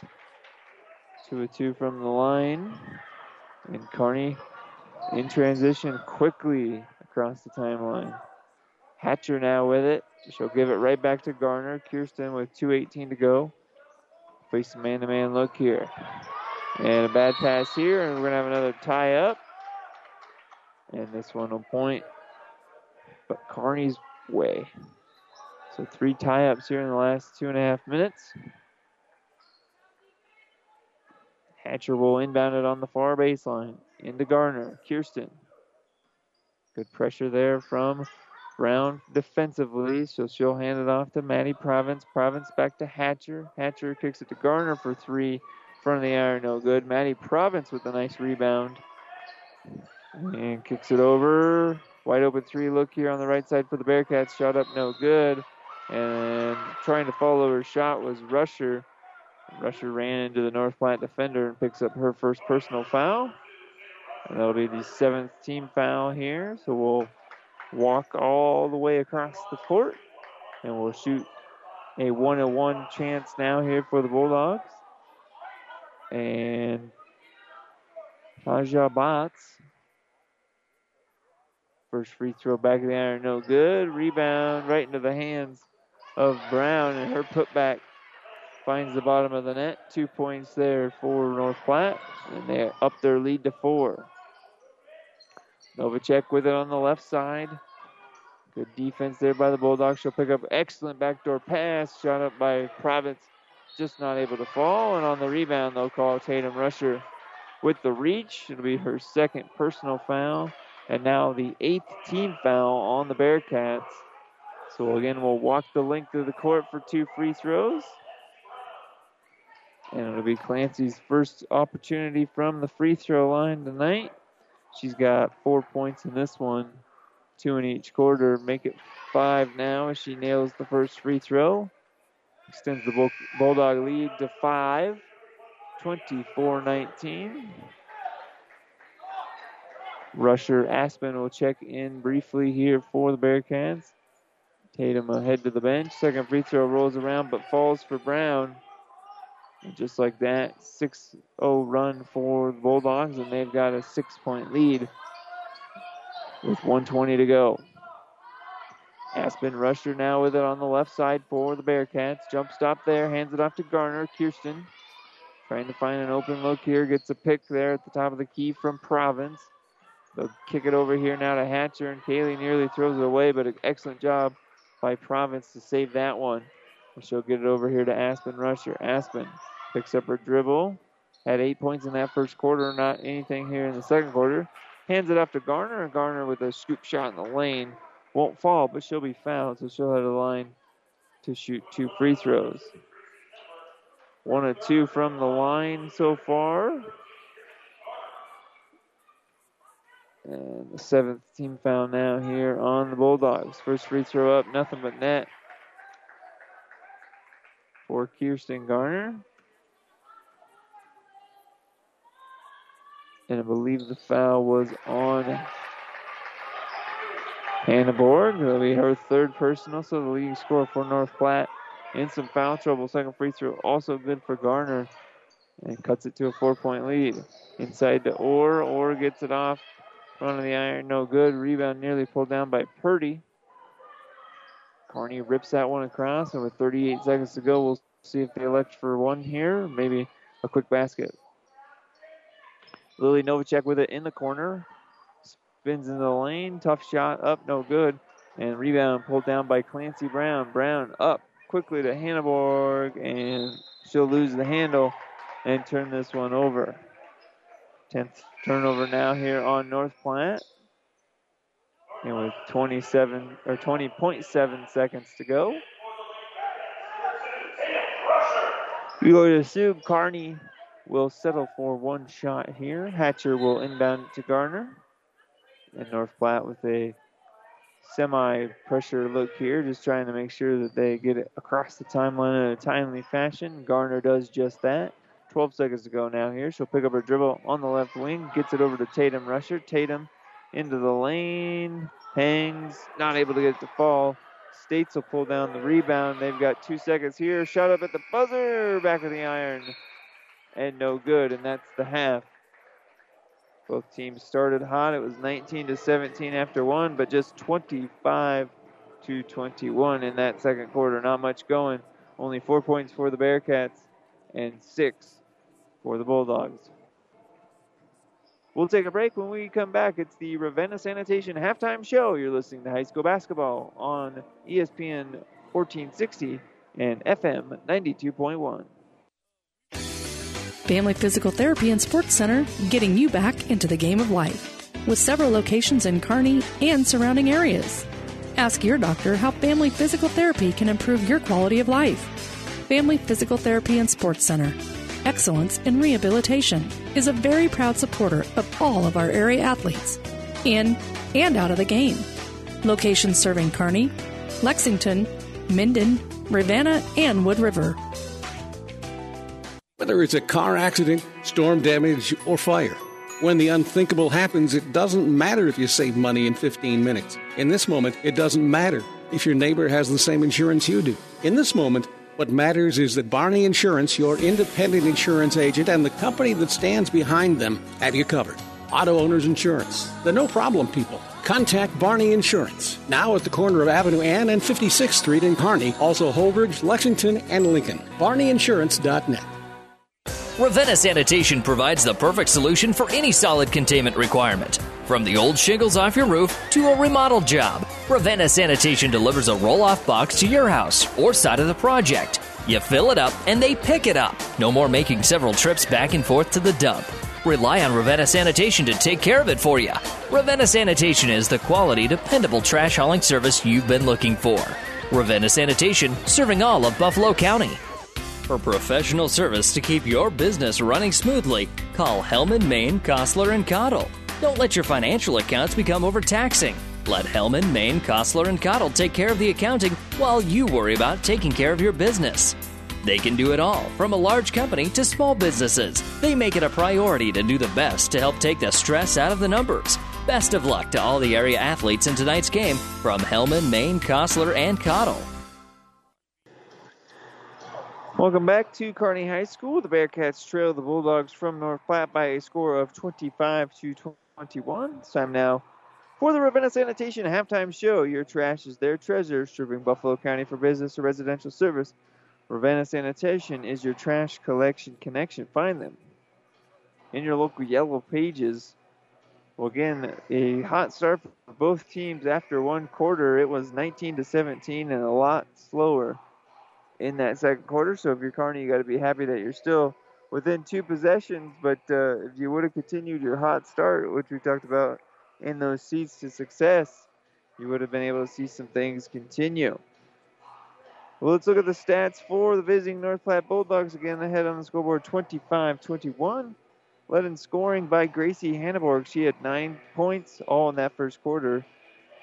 Two a two from the line. And Kearney in transition quickly across the timeline. Hatcher now with it. She'll give it right back to Garner. Kirsten with 2.18 to go. Face a man to man look here. And a bad pass here, and we're going to have another tie up. And this one will point, but Kearney's way. So three tie ups here in the last two and a half minutes. Hatcher will inbound it on the far baseline into Garner. Kirsten. Good pressure there from Brown defensively, so she'll hand it off to Maddie Province. Province back to Hatcher. Hatcher kicks it to Garner for three. Front of the iron, no good. Maddie Province with a nice rebound. And kicks it over. Wide open three look here on the right side for the Bearcats. Shot up, no good. And trying to follow her shot was Rusher. Rusher ran into the North Platte defender and picks up her first personal foul. And that'll be the seventh team foul here. So we'll walk all the way across the court and we'll shoot a one on one chance now here for the Bulldogs. And Taja Botts. First free throw back of the iron, no good. Rebound right into the hands of Brown, and her putback finds the bottom of the net. Two points there for North Platte, and they up their lead to four. Novacek with it on the left side. Good defense there by the Bulldogs. She'll pick up excellent backdoor pass. Shot up by Province. Just not able to fall. And on the rebound, they'll call Tatum Rusher with the reach. It'll be her second personal foul. And now the eighth team foul on the Bearcats. So again, we'll walk the length of the court for two free throws. And it'll be Clancy's first opportunity from the free throw line tonight. She's got four points in this one, two in each quarter. Make it five now as she nails the first free throw. Extends the Bulldog lead to five, 24 19. Rusher Aspen will check in briefly here for the Bearcats. Tatum ahead to the bench. Second free throw rolls around but falls for Brown. And just like that, 6 0 run for the Bulldogs, and they've got a six point lead with 120 to go. Aspen Rusher now with it on the left side for the Bearcats. Jump stop there, hands it off to Garner. Kirsten trying to find an open look here, gets a pick there at the top of the key from Province. They'll kick it over here now to Hatcher, and Kaylee nearly throws it away, but an excellent job by Province to save that one. She'll get it over here to Aspen Rusher. Aspen picks up her dribble. Had eight points in that first quarter, not anything here in the second quarter. Hands it off to Garner, and Garner with a scoop shot in the lane. Won't fall, but she'll be fouled, so she'll have a line to shoot two free throws. One or two from the line so far. And the seventh team foul now here on the Bulldogs. First free throw up, nothing but net for Kirsten Garner. And I believe the foul was on Hanneborg. It'll be her third personal, so the leading scorer for North Platte in some foul trouble. Second free throw also good for Garner and cuts it to a four point lead. Inside to Orr. Orr gets it off. Front of the iron, no good. Rebound nearly pulled down by Purdy. Kearney rips that one across, and with 38 seconds to go, we'll see if they elect for one here. Maybe a quick basket. Lily Novacek with it in the corner. Spins in the lane. Tough shot up, no good. And rebound pulled down by Clancy Brown. Brown up quickly to Hanneborg, and she'll lose the handle and turn this one over. 10th turnover now here on North Platte. And with 27 or 20.7 seconds to go. We go to Sub Kearney will settle for one shot here. Hatcher will inbound to Garner. And North Platte with a semi pressure look here, just trying to make sure that they get it across the timeline in a timely fashion. Garner does just that. 12 seconds to go now here. She'll pick up her dribble on the left wing, gets it over to Tatum Rusher. Tatum into the lane, hangs, not able to get it to fall. States will pull down the rebound. They've got two seconds here. Shot up at the buzzer, back of the iron and no good, and that's the half. Both teams started hot. It was 19 to 17 after one, but just 25 to 21 in that second quarter. Not much going. Only four points for the Bearcats and six for the Bulldogs. We'll take a break. When we come back, it's the Ravenna Sanitation halftime show. You're listening to high school basketball on ESPN 1460 and FM 92.1. Family Physical Therapy and Sports Center, getting you back into the game of life. With several locations in Kearney and surrounding areas. Ask your doctor how Family Physical Therapy can improve your quality of life. Family Physical Therapy and Sports Center. Excellence in Rehabilitation is a very proud supporter of all of our area athletes, in and out of the game. Locations serving Kearney, Lexington, Minden, Ravenna, and Wood River. Whether it's a car accident, storm damage, or fire, When the unthinkable happens, it doesn't matter if you save money in 15 minutes. In this moment, it doesn't matter if your neighbor has the same insurance you do. In this moment, what matters is that Barney Insurance, your independent insurance agent, and the company that stands behind them have you covered. Auto Owners Insurance, the no problem people. Contact Barney Insurance, now at the corner of Avenue N and 56th Street in Kearney, also Holdrege, Lexington, and Lincoln. BarneyInsurance.net. Ravenna Sanitation provides the perfect solution for any solid containment requirement. From the old shingles off your roof to a remodel job, Ravenna Sanitation delivers a roll off box to your house or side of the project. You fill it up and they pick it up. No more making several trips back and forth to the dump. Rely on Ravenna Sanitation to take care of it for you. Ravenna Sanitation is the quality, dependable trash hauling service you've been looking for. Ravenna Sanitation, serving all of Buffalo County. For professional service to keep your business running smoothly, call Hellman, Maine, Kostler, and Cottle. Don't let your financial accounts become overtaxing. Let Hellman, Maine, Kostler, and Cottle take care of the accounting while you worry about taking care of your business. They can do it all, from a large company to small businesses. They make it a priority to do the best to help take the stress out of the numbers. Best of luck to all the area athletes in tonight's game from Hellman, Maine, Kostler, and Cottle. Welcome back to Kearney High School. The Bearcats trail the Bulldogs from North Platte by a score of 25 to 21. It's time now for the Ravenna Sanitation halftime show. Your trash is their treasure, serving Buffalo County for business or residential service. Ravenna Sanitation is your trash collection connection. Find them in your local yellow pages. Well, again, a hot start for both teams after one quarter. It was 19 to 17 and a lot slower in that second quarter. So if you're Kearney, you got to be happy that you're still within two possessions. But uh, if you would have continued your hot start, which we talked about in those seats to success, you would have been able to see some things continue. Well, let's look at the stats for the visiting North Platte Bulldogs. Again, ahead on the scoreboard 25 21. Led in scoring by Gracie Hanneborg. She had nine points all in that first quarter.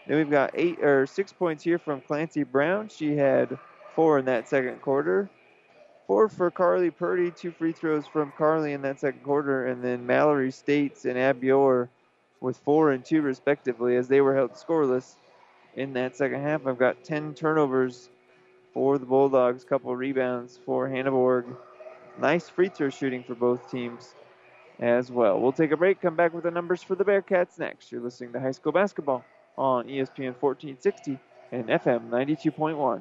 Then we've got eight or six points here from Clancy Brown. She had four in that second quarter. Four for Carly Purdy, two free throws from Carly in that second quarter, and then Mallory States and Abby Orr with four and two respectively as they were held scoreless in that second half. I've got 10 turnovers for the Bulldogs, couple rebounds for Hanneborg. Nice free throw shooting for both teams as well. We'll take a break, come back with the numbers for the Bearcats next. You're listening to high school basketball on ESPN 1460 and FM 92.1.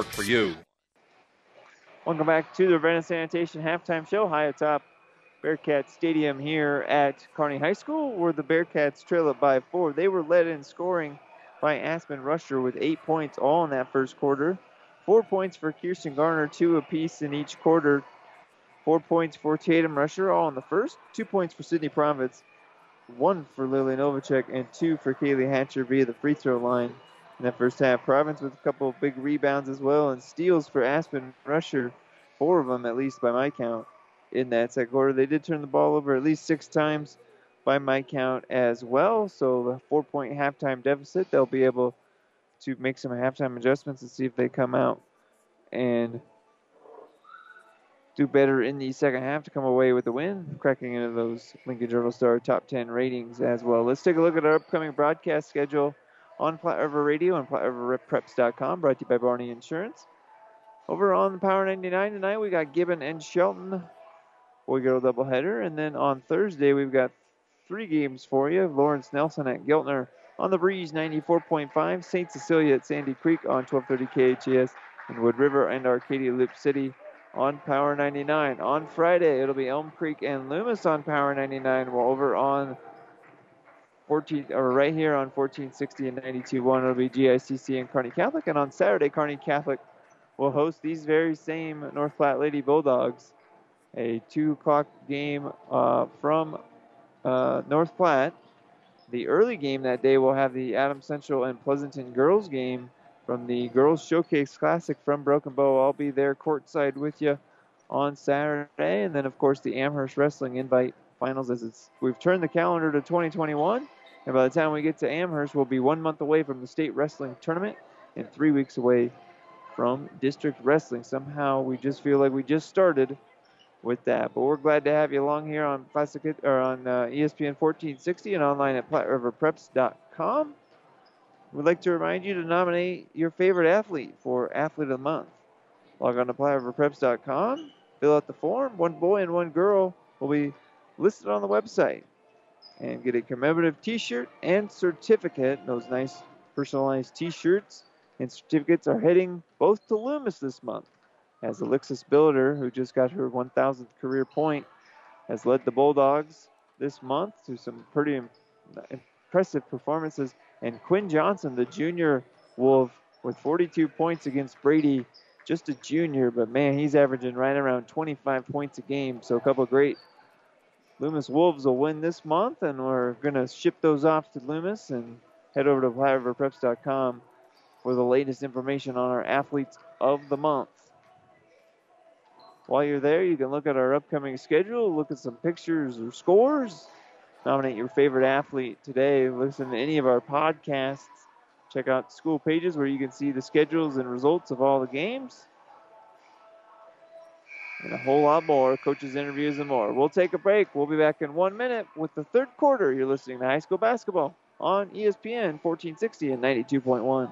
for you. Welcome back to the Ravenna Sanitation halftime show. High atop Bearcat Stadium here at Kearney High School, where the Bearcats trail it by four. They were led in scoring by Aspen Rusher with eight points all in that first quarter. Four points for Kirsten Garner, two apiece in each quarter. Four points for Tatum Rusher, all in the first. Two points for Sydney Province, one for Lily Novacek, and two for Kaylee Hatcher via the free throw line in that first half. Province with a couple of big rebounds as well, and steals for Aspen Rusher, four of them at least by my count in that second quarter. They did turn the ball over at least six times by my count as well. So the four point halftime deficit, they'll be able to make some halftime adjustments and see if they come out and do better in the second half to come away with the win, cracking into those Lincoln Journal Star top 10 ratings as well. Let's take a look at our upcoming broadcast schedule on Platte River Radio and PlatteRiverPreps.com, brought to you by Barney Insurance. Over on the Power 99 tonight, we got Gibbon and Shelton boy girl doubleheader. And then on Thursday, we've got three games for you. Lawrence Nelson at Giltner on the Breeze 94.5, St. Cecilia at Sandy Creek on 1230 KHAS, and Wood River and Arcadia Loup City on Power 99. On Friday, it'll be Elm Creek and Loomis on Power 99. While over on 14 or right here on 1460 and 92.1, it'll be GICC and Kearney Catholic. And on Saturday, Kearney Catholic will host these very same North Platte Lady Bulldogs. A two o'clock game uh, from uh, North Platte. The early game that day will have the Adams Central and Pleasanton girls game from the Girls Showcase Classic from Broken Bow. I'll be there courtside with you on Saturday. And then, of course, the Amherst Wrestling Invite Finals as it's we've turned the calendar to 2021. And by the time we get to Amherst, we'll be one month away from the state wrestling tournament and three weeks away from district wrestling. Somehow we just feel like we just started with that. But we're glad to have you along here on Classic or on uh, ESPN 1460 and online at PlatteRiverPreps.com. We'd like to remind you to nominate your favorite athlete for Athlete of the Month. Log on to PlatteRiverPreps.com, fill out the form. One boy and one girl will be listed on the website and get a commemorative T-shirt and certificate. Those nice personalized T-shirts and certificates are heading both to Loomis this month as Alexis Builder, who just got her 1,000th career point, has led the Bulldogs this month to some pretty impressive performances. And Quinn Johnson, the junior Wolf, with 42 points against Brady, just a junior, but man, he's averaging right around 25 points a game. So a couple great Loomis Wolves will win this month, and we're going to ship those off to Loomis and head over to PlatteRiverPreps.com for the latest information on our athletes of the month. While you're there, you can look at our upcoming schedule, look at some pictures or scores, nominate your favorite athlete today, listen to any of our podcasts, check out school pages where you can see the schedules and results of all the games, and a whole lot more, coaches' interviews and more. We'll take a break. We'll be back in one minute with the third quarter. You're listening to high school basketball on ESPN 1460 and 92.1.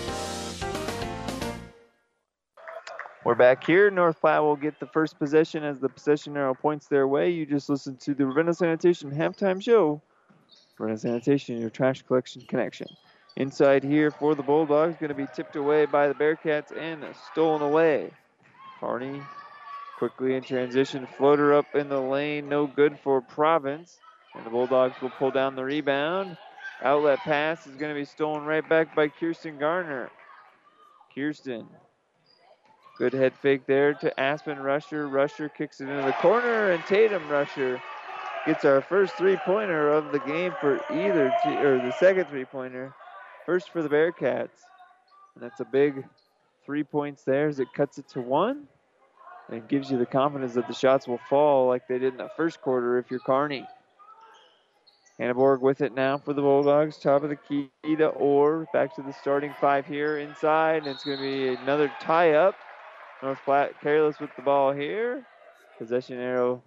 We're back here. North Platte will get the first possession as the possession arrow points their way. You just listened to the Ravenna Sanitation halftime show. Ravenna Sanitation, your trash collection connection. Inside here for the Bulldogs, going to be tipped away by the Bearcats and stolen away. Kearney quickly in transition, floater up in the lane, no good for Province. And the Bulldogs will pull down the rebound. Outlet pass is going to be stolen right back by Kirsten Garner. Kirsten Good head fake there to Aspen Rusher. Rusher kicks it into the corner, and Tatum Rusher gets our first three pointer of the game for either, te- or the second three pointer. First for the Bearcats. And that's a big three points there as it cuts it to one and gives you the confidence that the shots will fall like they did in the first quarter if you're Kearney. Hanneborg with it now for the Bulldogs. Top of the key to Orr. Back to the starting five here inside. And it's going to be another tie up. North Platte careless with the ball here. Possession arrow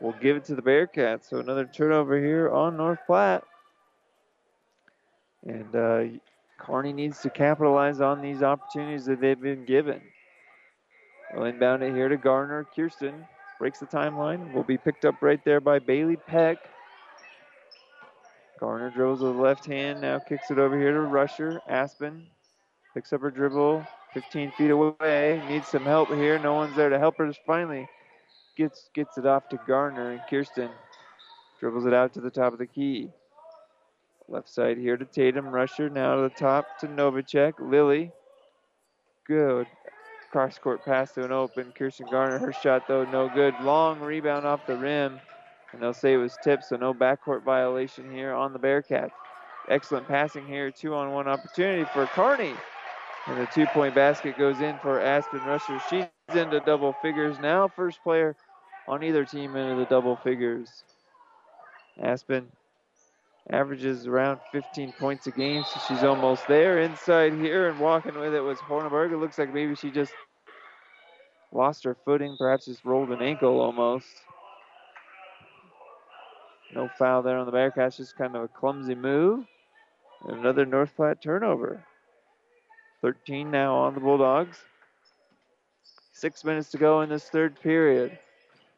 will give it to the Bearcats. So another turnover here on North Platte. And uh, Kearney needs to capitalize on these opportunities that they've been given. We'll inbound it here to Garner. Kirsten breaks the timeline. Will be picked up right there by Bailey Peck. Garner dribbles with the left hand. Now kicks it over here to Rusher. Aspen picks up her dribble. 15 feet away. Needs some help here. No one's there to help her. Just finally gets gets it off to Garner and Kirsten dribbles it out to the top of the key. Left side here to Tatum. Rusher now to the top to Novacek. Lily. Good. Cross court pass to an open. Kirsten Garner. Her shot, though, no good. Long rebound off the rim. And they'll say it was tipped, so no backcourt violation here on the Bearcats. Excellent passing here. Two on one opportunity for Kearney. And the two point basket goes in for Aspen Rusher. She's into double figures now. First player on either team into the double figures. Aspen averages around 15 points a game, so she's almost there. Inside here and walking with it was Hanneborg. It looks like maybe she just lost her footing, perhaps just rolled an ankle almost. No foul there on the Bearcats, just kind of a clumsy move. And another North Platte turnover. 13 now on the Bulldogs. Six minutes to go in this third period.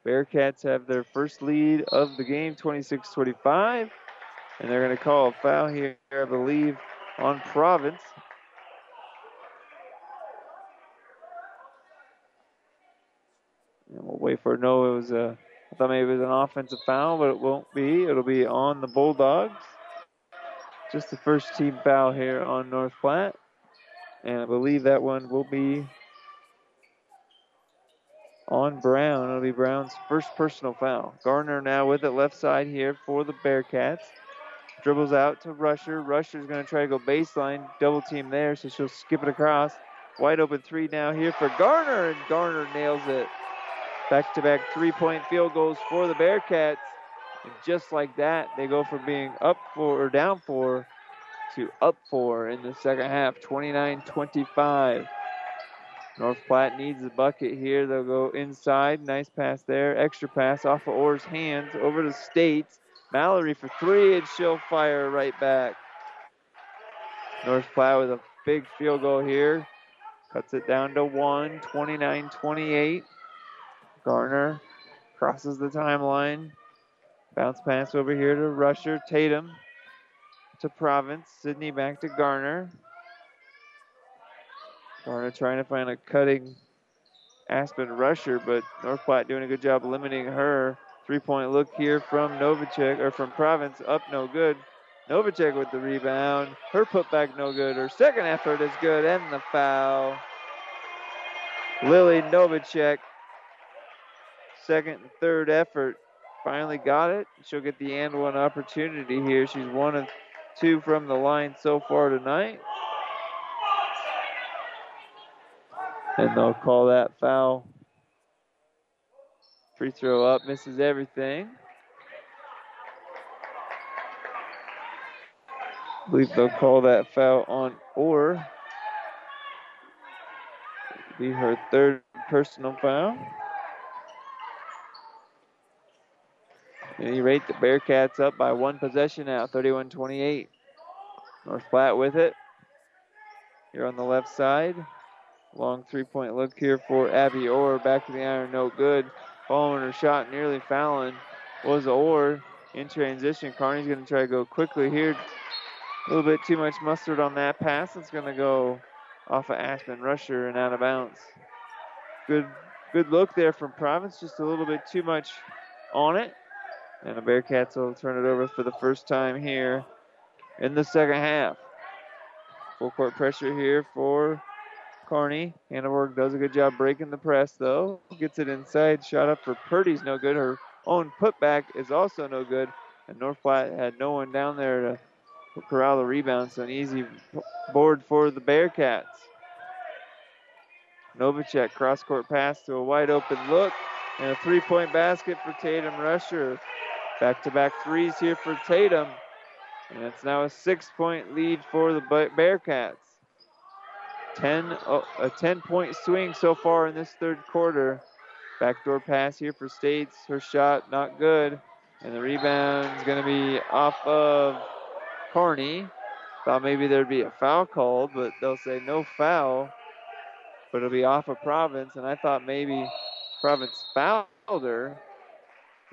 Bearcats have their first lead of the game, 26 25. And they're going to call a foul here, I believe, on Province. And we'll wait for it. No, it was a. I thought maybe it was an offensive foul, but it won't be. It'll be on the Bulldogs. Just the first team foul here on North Platte. And I believe that one will be on Brown. It'll be Brown's first personal foul. Garner now with it left side here for the Bearcats. Dribbles out to Rusher. Rusher's going to try to go baseline. Double team there, so she'll skip it across. Wide open three now here for Garner, and Garner nails it. Back to back three point field goals for the Bearcats. And just like that, they go from being up four or down four to up four in the second half, 29 25. North Platte needs a bucket here. They'll go inside. Nice pass there. Extra pass off of Orr's hands over to States. Mallory for three, and she'll fire right back. North Platte with a big field goal here. Cuts it down to one, 29 28. Garner crosses the timeline. Bounce pass over here to Rusher. Tatum to Province. Sydney back to Garner. Garner trying to find a cutting Aspen rusher, but North Platte doing a good job limiting her. Three point look here from Novacek, or from Province, up no good. Novacek with the rebound. Her putback no good. Her second effort is good, and the foul. Lily Novacek, second and third effort, finally got it. She'll get the and one opportunity here. She's one of two from the line so far tonight. And they'll call that foul. Free throw up, misses everything. I believe they'll call that foul on Orr. Be her third personal foul. At any rate, the Bearcats up by one possession now, 31 28. North Platte with it. Here on the left side. Long three point look here for Abby Orr. Back to the iron, no good. Following her shot, nearly fouling was Orr in transition. Kearney's going to try to go quickly here. A little bit too much mustard on that pass. It's going to go off of Aspen Rusher and out of bounds. Good, good look there from Province. Just a little bit too much on it. And the Bearcats will turn it over for the first time here in the second half. Full court pressure here for Kearney. Hanneborg does a good job breaking the press, though. Gets it inside. Shot up for Purdy's no good. Her own putback is also no good. And North Platte had no one down there to corral the rebound, so an easy board for the Bearcats. Novacek cross court pass to a wide open look and a three point basket for Tatum Rusher. Back to back threes here for Tatum. And it's now a six point lead for the Bearcats. 10, a 10 point swing so far in this third quarter. Backdoor pass here for States. Her shot not good. And the rebound is going to be off of Kearney. Thought maybe there'd be a foul called, but they'll say no foul. But it'll be off of Province. And I thought maybe Province fouled her.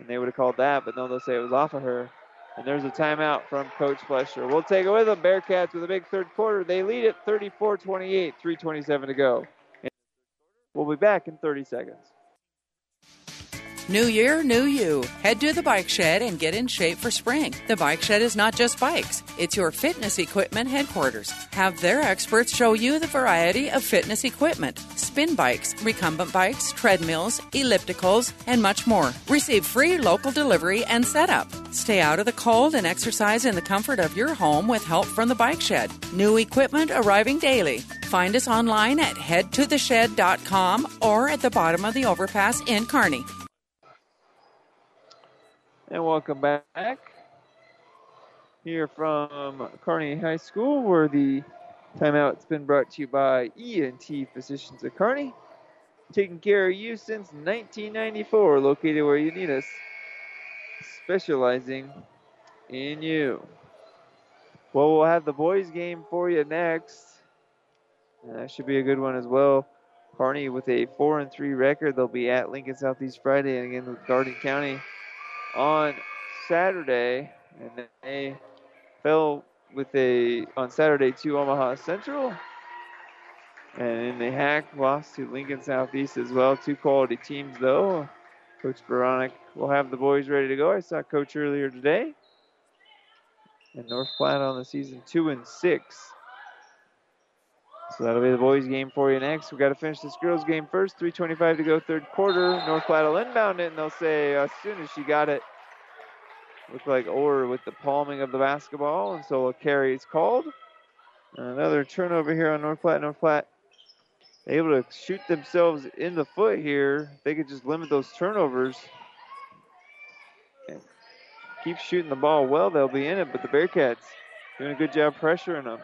And they would have called that, but no, they'll say it was off of her. And there's a timeout from Coach Fletcher. We'll take it with them. Bearcats with a big third quarter. They lead it 34 28, 3.27 to go. We'll be back in 30 seconds. New year, new you. Head to the Bike Shed and get in shape for spring. The Bike Shed is not just bikes, it's your fitness equipment headquarters. Have their experts show you the variety of fitness equipment spin bikes, recumbent bikes, treadmills, ellipticals, and much more. Receive free local delivery and setup. Stay out of the cold and exercise in the comfort of your home with help from the Bike Shed. New equipment arriving daily. Find us online at headtotheshed.com or at the bottom of the overpass in Kearney. And welcome back here from Kearney High School, where the timeout's been brought to you by ENT Physicians of Kearney, taking care of you since 1994, located where you need us, specializing in you. Well, we'll have the boys' game for you next. And that should be a good one as well. Kearney with a four and three record. They'll be at Lincoln Southeast Friday, and again with Garden County on Saturday, and they fell with a on Saturday to Omaha Central. And the HAC lost to Lincoln Southeast as well. Two quality teams though. Coach Veronic will have the boys ready to go. I saw Coach earlier today. And North Platte on the season two and six. So that'll be the boys' game for you next. We've got to finish this girls' game first. 3.25 to go, third quarter. North Platte will inbound it, and they'll say as soon as she got it, looked like Orr with the palming of the basketball, and so a carry is called. Another turnover here on North Platte. North Platte able to shoot themselves in the foot here. They could just limit those turnovers. And keep shooting the ball well, they'll be in it, but the Bearcats doing a good job pressuring them.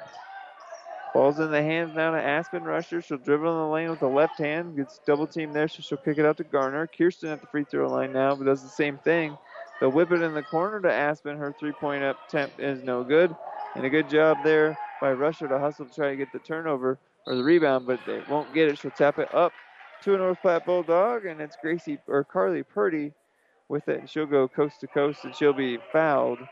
Ball's in the hands now to Aspen Rusher. She'll dribble in the lane with the left hand. Gets double team there, so she'll kick it out to Garner. Kirsten at the free throw line now, but does the same thing. They'll whip it in the corner to Aspen. Her three point attempt is no good. And a good job there by Rusher to hustle to try to get the turnover or the rebound, but they won't get it. She'll tap it up to a North Platte Bulldog, and it's Gracie or Carly Purdy with it, and she'll go coast to coast, and she'll be fouled.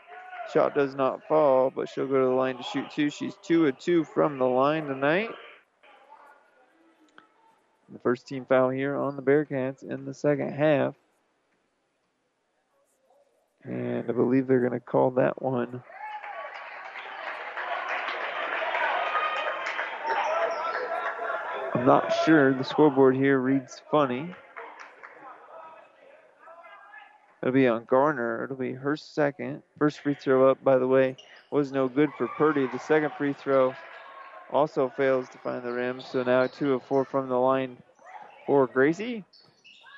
Shot does not fall, but she'll go to the line to shoot two. She's two of two from the line tonight. The first team foul here on the Bearcats in the second half. And I believe they're going to call that one. I'm not sure. The scoreboard here reads funny. It'll be on Garner. It'll be her second. First free throw up, by the way, was no good for Purdy. The second free throw also fails to find the rim. So now two of four from the line for Gracie.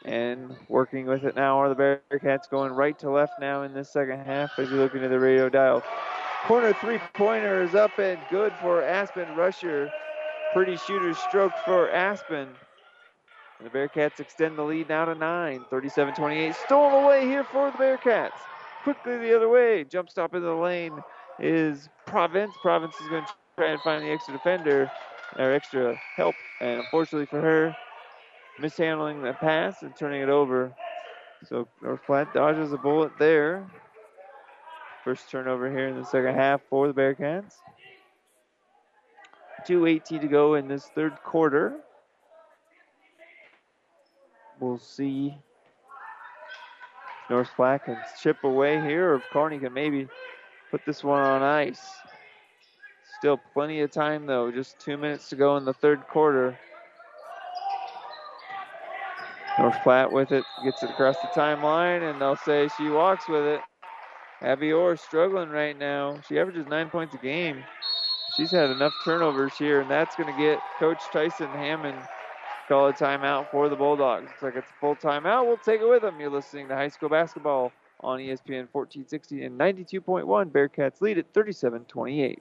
And working with it now are the Bearcats going right to left now in this second half as you look into the radio dial. Corner three pointer is up and good for Aspen Rusher. Pretty shooter stroke for Aspen. And the Bearcats extend the lead now to nine. 37 28. Stolen away here for the Bearcats. Quickly the other way. Jump stop in the lane is Province. Province is going to try and find the extra defender or extra help. And unfortunately for her, mishandling the pass and turning it over. So North Platte dodges a bullet there. First turnover here in the second half for the Bearcats. 2.18 to go in this third quarter. We'll see North Platte can chip away here, or if Kearney can maybe put this one on ice. Still plenty of time, though. Just two minutes to go in the third quarter. North Platte with it, gets it across the timeline, and they'll say she walks with it. Abby Orr struggling right now. She averages nine points a game. She's had enough turnovers here, and that's going to get Coach Tyson Hammond call a timeout for the Bulldogs. Looks like it's a full timeout. We'll take it with them. You're listening to high school basketball on ESPN 1460 and 92.1. Bearcats lead at 37 28.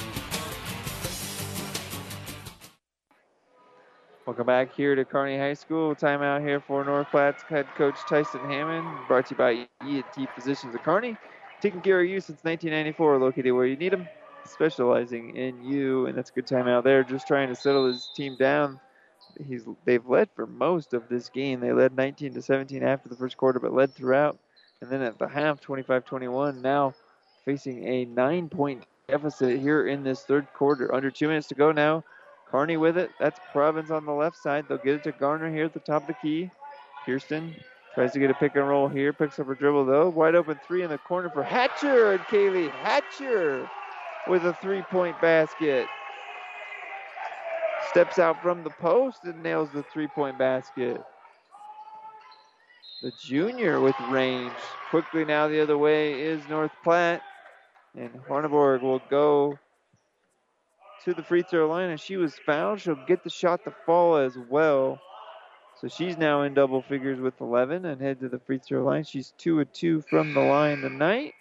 Welcome back here to Kearney High School. Timeout here for North Platte's head coach Tyson Hammond. Brought to you by ENT Physicians of Kearney. Taking care of you since 1994, located where you need them, specializing in you. And that's a good timeout there. Just trying to settle his team down. He's they've led for most of this game. They led 19 to 17 after the first quarter, but led throughout. And then at the half, 25-21. Now facing a nine-point deficit here in this third quarter. Under two minutes to go now. Kearney with it. That's Province on the left side. They'll get it to Garner here at the top of the key. Kirsten tries to get a pick and roll here. Picks up her dribble though. Wide open three in the corner for Hatcher and Kaylee Hatcher with a three point basket. Steps out from the post and nails the three point basket. The junior with range. Quickly now the other way is North Platte. And Hanneborg will go to the free throw line and she was fouled. She'll get the shot to fall as well. So she's now in double figures with 11 and head to the free throw line. She's 2 of 2 from the line tonight.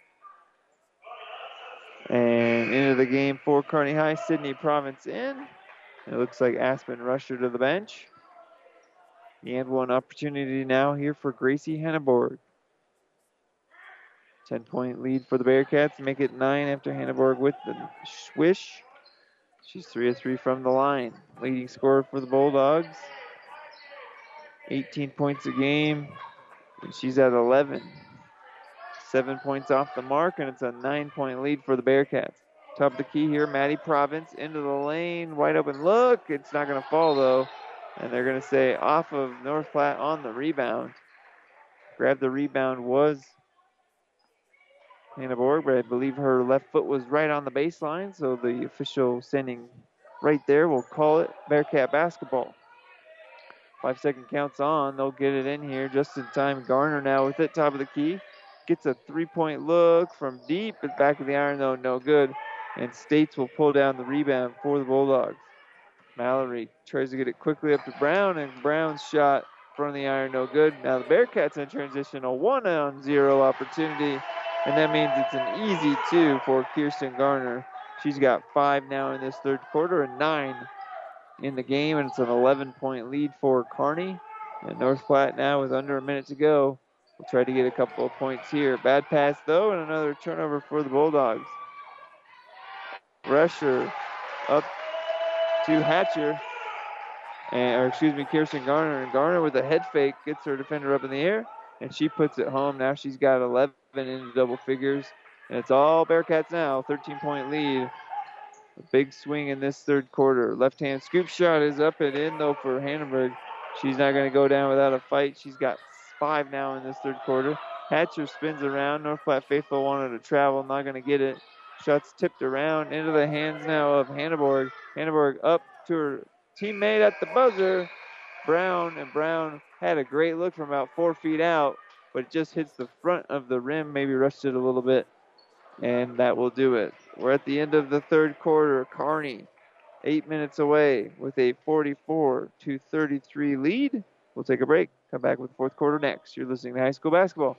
And into the game for Kearney High, Sydney Province in. It looks like Aspen Rusher to the bench. And one opportunity now here for Gracie Hanneborg. 10 point lead for the Bearcats. Make it 9 after Hanneborg with the swish. She's 3 of 3 from the line. Leading scorer for the Bulldogs. 18 points a game. And she's at 11. Seven points off the mark, and it's a nine point lead for the Bearcats. Top of the key here, Maddie Province into the lane. Wide open look. It's not going to fall, though. And they're going to say off of North Platte on the rebound. Grab the rebound was Hanneborg, but I believe her left foot was right on the baseline, so the official standing right there will call it Bearcat basketball. Five second counts on. They'll get it in here just in time. Garner now with it, top of the key. Gets a three point look from deep, but back of the iron, though, no good. And States will pull down the rebound for the Bulldogs. Mallory tries to get it quickly up to Brown, and Brown's shot front of the iron, no good. Now the Bearcats in transition, a one on zero opportunity, and that means it's an easy two for Kirsten Garner. She's got five now in this third quarter and nine in the game, and it's an 11 point lead for Kearney. And North Platte now with under a minute to go. We'll try to get a couple of points here. Bad pass though, and another turnover for the Bulldogs. Rusher up to Hatcher, and, or excuse me, Kirsten Garner. And Garner with a head fake gets her defender up in the air, and she puts it home. Now she's got 11 into double figures, and it's all Bearcats now. 13 point lead. A big swing in this third quarter. Left hand scoop shot is up and in though for Hanneborg. She's not going to go down without a fight. She's got five now in this third quarter. Hatcher spins around. North Platte Faithful wanted to travel, not going to get it. Shots tipped around into the hands now of Hanneborg. Hanneborg up to her teammate at the buzzer. Brown and Brown had a great look from about four feet out, but it just hits the front of the rim, maybe rushed it a little bit, and that will do it. We're at the end of the third quarter. Kearney, eight minutes away with a 44 to 33 lead. We'll take a break. Come back with the fourth quarter next. You're listening to high school basketball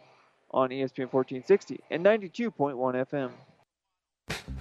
on ESPN 1460 and 92.1 FM.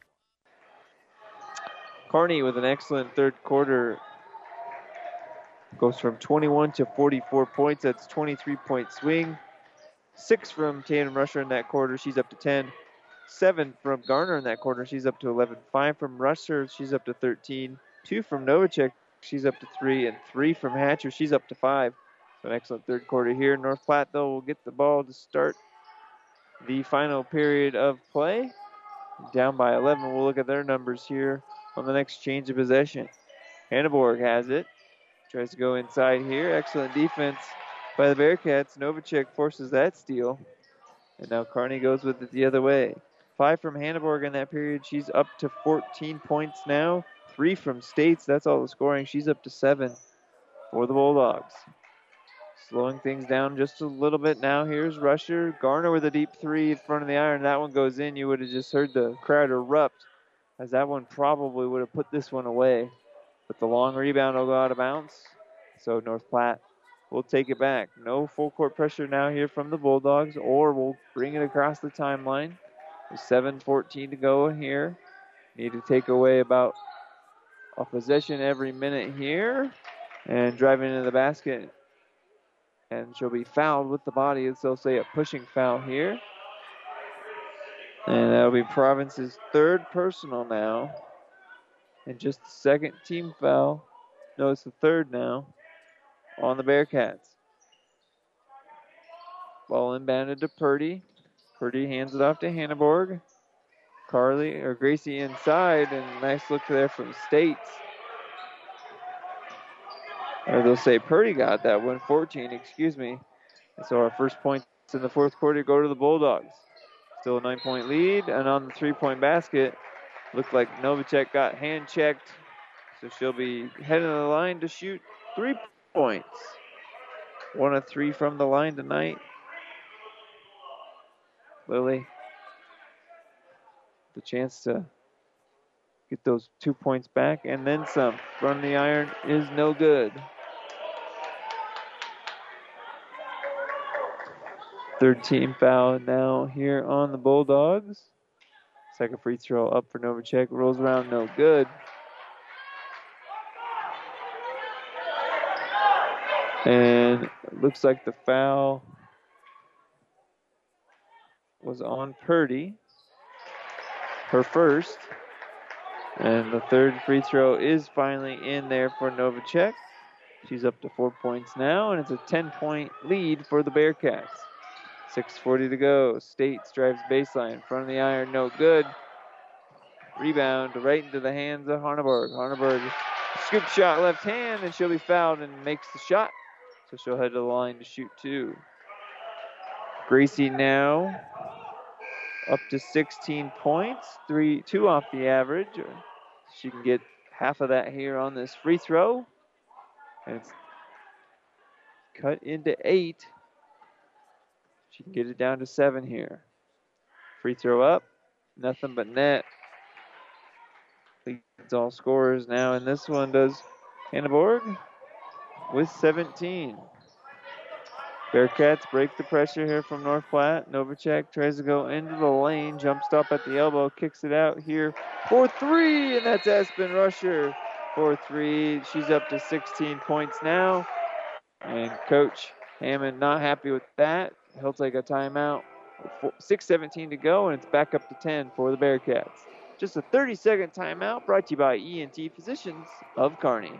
Kearney with an excellent third quarter goes from 21 to 44 points. That's 23 point swing. Six from Tatum Rusher in that quarter. She's up to 10. Seven from Garner in that quarter. She's up to 11. Five from Rusher. She's up to 13. Two from Novacek. She's up to three. And three from Hatcher. She's up to five. So an excellent third quarter here. North Platte, though, will get the ball to start the final period of play. Down by 11. We'll look at their numbers here on the next change of possession. Hanneborg has it. Tries to go inside here. Excellent defense by the Bearcats. Novacek forces that steal. And now Kearney goes with it the other way. Five from Hanneborg in that period. She's up to 14 points now. Three from States. That's all the scoring. She's up to seven for the Bulldogs. Slowing things down just a little bit now. Here's Rusher. Garner with a deep three in front of the iron. That one goes in. You would have just heard the crowd erupt as that one probably would have put this one away. But the long rebound will go out of bounds. So North Platte will take it back. No full court pressure now here from the Bulldogs, or we'll bring it across the timeline. With 7.14 to go here. Need to take away about a possession every minute here. And driving into the basket. And she'll be fouled with the body, they'll say a pushing foul here. And that'll be Province's third personal now. And just the second team foul. No, it's the third now on the Bearcats. Ball inbounded to Purdy. Purdy hands it off to Hanneborg. Carly or Gracie inside, and nice look there from States. Or they'll say Purdy got that one, 14, excuse me. And so our first points in the fourth quarter go to the Bulldogs. Still a nine point lead, and on the three point basket, looked like Novacek got hand checked, so she'll be heading to the line to shoot three points. One of three from the line tonight. Lily, the chance to get those two points back and then some. Run the iron is no good. Third team foul now here on the Bulldogs. Second free throw up for Novacek. Rolls around, no good. And looks like the foul was on Purdy. Her first. And the third free throw is finally in there for Novacek. She's up to four points now, and it's a 10 point lead for the Bearcats. 6.40 to go. States drives baseline. Front of the iron, no good. Rebound right into the hands of Hanneborg. Hanneborg scoop shot left hand, and she'll be fouled and makes the shot. So she'll head to the line to shoot two. Gracie now up to 16 points, three, two off the average. She can get half of that here on this free throw. And it's cut into eight. She can get it down to seven here. Free throw up, nothing but net. Leads all scorers now, and this one does Hanneborg with 17. Bearcats break the pressure here from North Platte. Novacek tries to go into the lane, jump stop at the elbow, kicks it out here for three, and that's Aspen Rusher for three. She's up to 16 points now. And Coach Hammond not happy with that. He'll take a timeout. 6.17 to go, and it's back up to 10 for the Bearcats. Just a 30 second timeout brought to you by ENT Physicians of Kearney.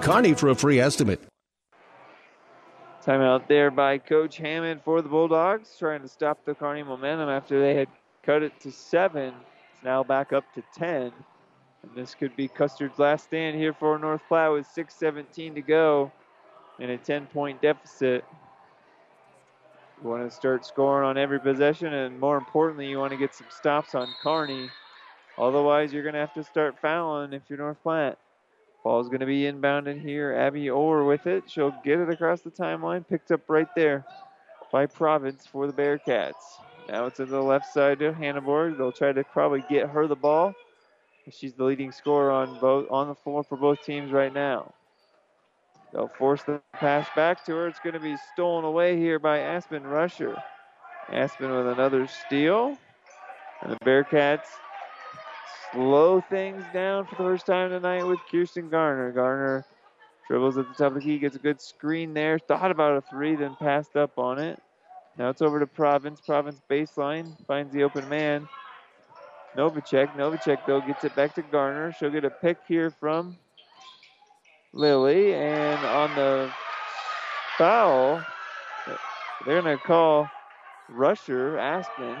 Kearney for a free estimate. Timeout there by Coach Hammond for the Bulldogs, trying to stop the Kearney momentum after they had cut it to seven. It's now back up to 10. And this could be Custer's last stand here for North Platte with 6.17 to go in a 10 point deficit. You want to start scoring on every possession, and more importantly, you want to get some stops on Kearney. Otherwise, you're going to have to start fouling if you're North Platte. Ball's going to be inbounded here. Abby Orr with it. She'll get it across the timeline. Picked up right there by Province for the Bearcats. Now it's to the left side to Hanneborg. They'll try to probably get her the ball. She's the leading scorer on both on the floor for both teams right now. They'll force the pass back to her. It's going to be stolen away here by Aspen Rusher. Aspen with another steal. And the Bearcats slow things down for the first time tonight with Kirsten Garner. Garner dribbles at the top of the key, gets a good screen there. Thought about a three, then passed up on it. Now it's over to Province. Province baseline finds the open man. Novacek. Novacek, though, gets it back to Garner. She'll get a pick here from Lily. And on the foul, they're going to call Rusher, Aspen,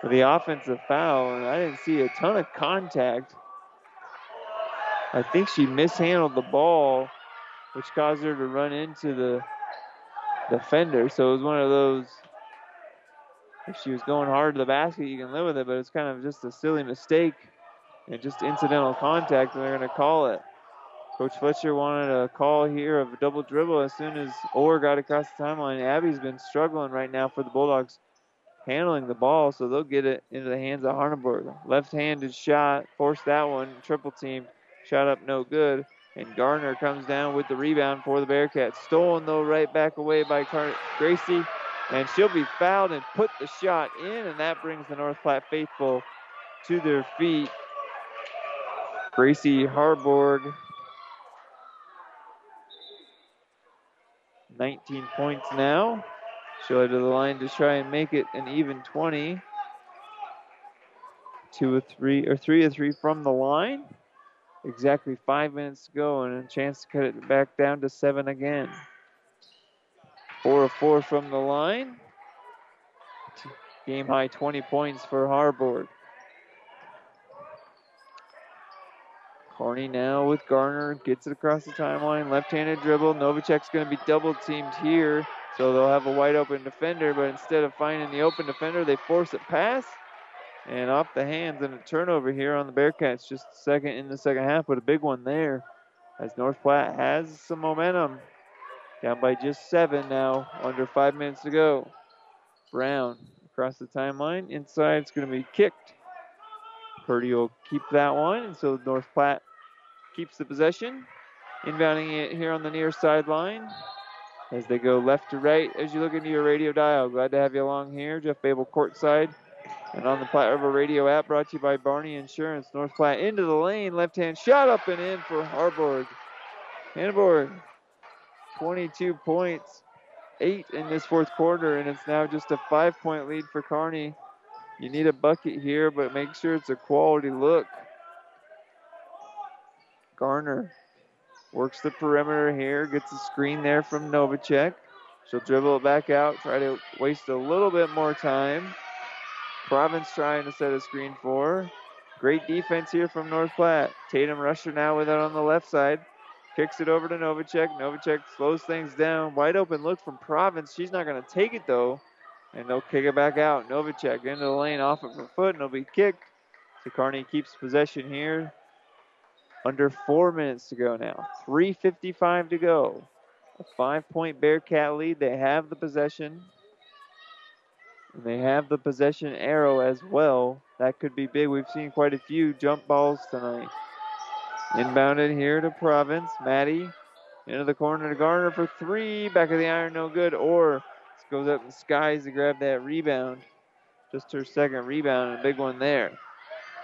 for the offensive foul. And I didn't see a ton of contact. I think she mishandled the ball, which caused her to run into the defender. So it was one of those. If she was going hard to the basket, you can live with it, but it's kind of just a silly mistake and just incidental contact, and they're going to call it. Coach Fletcher wanted a call here of a double dribble as soon as Orr got across the timeline. Abby's been struggling right now for the Bulldogs handling the ball, so they'll get it into the hands of Hanneborg. Left-handed shot, forced that one, triple team, shot up no good. And Garner comes down with the rebound for the Bearcats. Stolen though, right back away by Car- Gracie, and she'll be fouled and put the shot in, and that brings the North Platte faithful to their feet. Gracie Hanneborg, 19 points now. She'll to the line to try and make it an even 20. Two or three, or three or three from the line. Exactly five minutes to go, and a chance to cut it back down to seven again. Four or four from the line. Game high 20 points for Hanneborg. Kearney now with Garner, gets it across the timeline, left-handed dribble. Novacek's going to be double teamed here, so they'll have a wide open defender, but instead of finding the open defender, they force a pass. And off the hands and a turnover here on the Bearcats. Just second in the second half, but a big one there. As North Platte has some momentum. Down by just seven now, under five minutes to go. Brown across the timeline. Inside, it's going to be kicked. Purdy will keep that one, and so North Platte keeps the possession. Inbounding it here on the near sideline as they go left to right as you look into your radio dial. Glad to have you along here. Jeff Babel courtside. And on the Platte River Radio app, brought to you by Barney Insurance. North Platte into the lane, left hand shot up and in for Hanneborg. Hanneborg, 22 points, eight in this fourth quarter, and it's now just a five point lead for Kearney. You need a bucket here, but make sure it's a quality look. Garner works the perimeter here, gets a screen there from Novacek. She'll dribble it back out, try to waste a little bit more time. Province trying to set a screen for. Great defense here from North Platte. Tatum Rusher now with it on the left side. Kicks it over to Novacek. Novacek slows things down. Wide open look from Province. She's not going to take it though. And they'll kick it back out. Novacek into the lane off of her foot and it'll be kicked. So Kearney keeps possession here. Under four minutes to go now. 3.55 to go. a five point Bearcat lead. They have the possession. And they have the possession arrow as well. That could be big. We've seen quite a few jump balls tonight. Inbounded here to Province. Maddie into the corner to Garner for three. Back of the iron, no good. Orr goes up in skies to grab that rebound. Just her second rebound, and a big one there.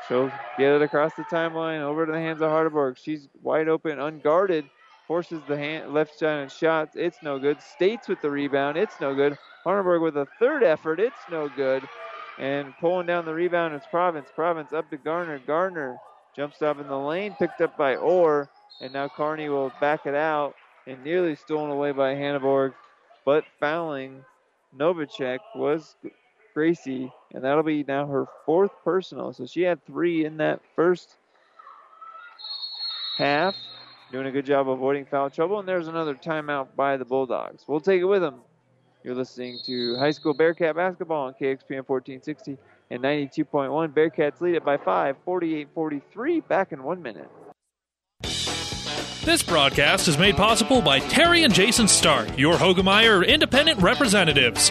She'll get it across the timeline over to the hands of Hanneborg. She's wide open, unguarded, forces the hand, left side and shots. It's no good. States with the rebound. It's no good. Hanneborg with a third effort. It's no good. And pulling down the rebound is Province. Province up to Garner. Garner jumps up in the lane, picked up by Orr. And now Kearney will back it out and nearly stolen away by Hanneborg. But fouling Novacek was Gracie, and that'll be now her fourth personal. So she had three in that first half, doing a good job avoiding foul trouble. And there's another timeout by the Bulldogs. We'll take it with them. You're listening to high school Bearcat basketball on KXPN 1460 and 92.1. Bearcats lead it by five, 48-43. Back in one minute. This broadcast is made possible by Terry and Jason Stark, your Hoegemeyer independent representatives.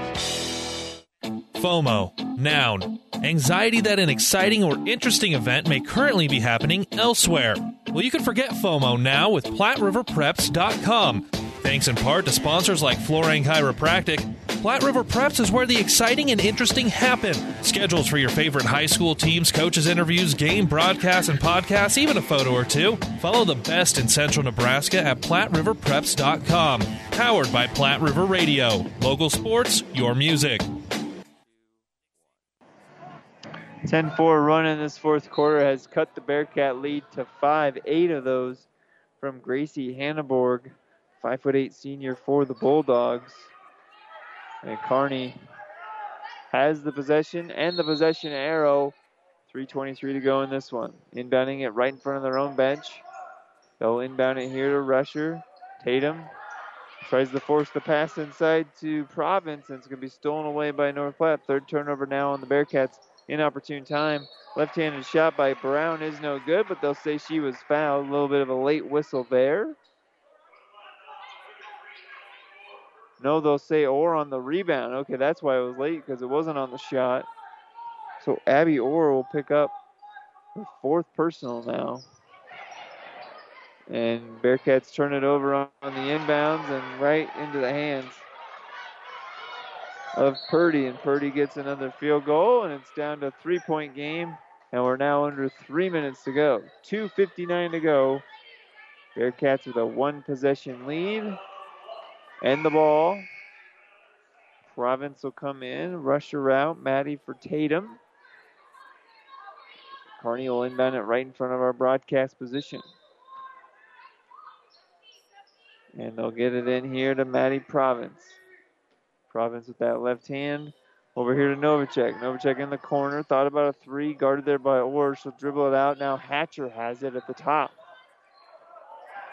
FOMO. Noun. Anxiety that an exciting or interesting event may currently be happening elsewhere. Well, you can forget FOMO now with PlatteRiverPreps.com. Thanks in part to sponsors like Florang Chiropractic, Platte River Preps is where the exciting and interesting happen. Schedules for your favorite high school teams, coaches, interviews, game broadcasts, and podcasts, even a photo or two. Follow the best in central Nebraska at PlatteRiverPreps.com. Powered by Platte River Radio. Local sports, your music. 10 4 run in this fourth quarter has cut the Bearcat lead to five. Eight of those from Gracie Hanneborg, 5'8 senior for the Bulldogs. And Kearney has the possession and the possession arrow. 3.23 to go in this one. Inbounding it right in front of their own bench. They'll inbound it here to Rusher. Tatum tries to force the pass inside to Province, and it's going to be stolen away by North Platte. Third turnover now on the Bearcats inopportune time. Left handed shot by Brown is no good, but they'll say she was fouled. A little bit of a late whistle there. No, they'll say Orr on the rebound. Okay, that's why it was late because it wasn't on the shot. So Abby Orr will pick up the fourth personal now. And Bearcats turn it over on the inbounds and right into the hands of Purdy, and Purdy gets another field goal, and it's down to three-point game, and we're now under three minutes to go. 2.59 to go. Bearcats with a one-possession lead. And the ball. Province will come in, Rusher out. Maddie for Tatum. Kearney will inbound it right in front of our broadcast position. And they'll get it in here to Maddie Province. Province with that left hand. Over here to Novacek. Novacek in the corner. Thought about a three. Guarded there by Orr. She'll dribble it out. Now Hatcher has it at the top.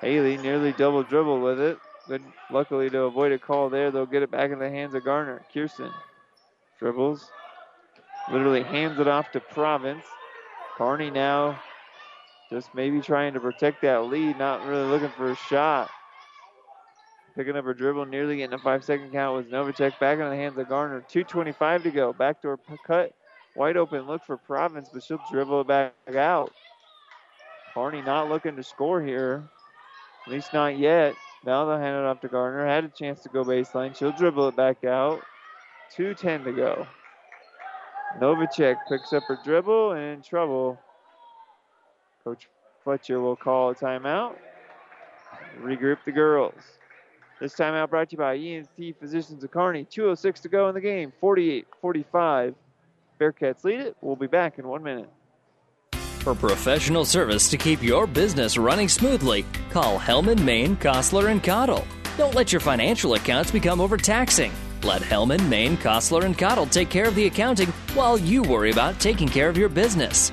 Haley nearly double dribble with it. Good, luckily to avoid a call there. They'll get it back in the hands of Garner. Kirsten dribbles. Literally hands it off to Province. Kearney now just maybe trying to protect that lead. Not really looking for a shot. Picking up her dribble, nearly getting a five second count was Novacek. Back in the hands of Garner. 2.25 to go. Backdoor cut. Wide open look for Province, but she'll dribble it back out. Kearney not looking to score here. At least not yet. Now they'll hand it off to Garner. Had a chance to go baseline. She'll dribble it back out. 2.10 to go. Novacek picks up her dribble and in trouble. Coach Fletcher will call a timeout. Regroup the girls. This timeout brought to you by ENT Physicians of Kearney. 2.06 to go in the game. 48 45. Bearcats lead it. We'll be back in one minute. For professional service to keep your business running smoothly, call Hellman, Maine, Kostler, and Cottle. Don't let your financial accounts become overtaxing. Let Hellman, Maine, Kostler, and Cottle take care of the accounting while you worry about taking care of your business.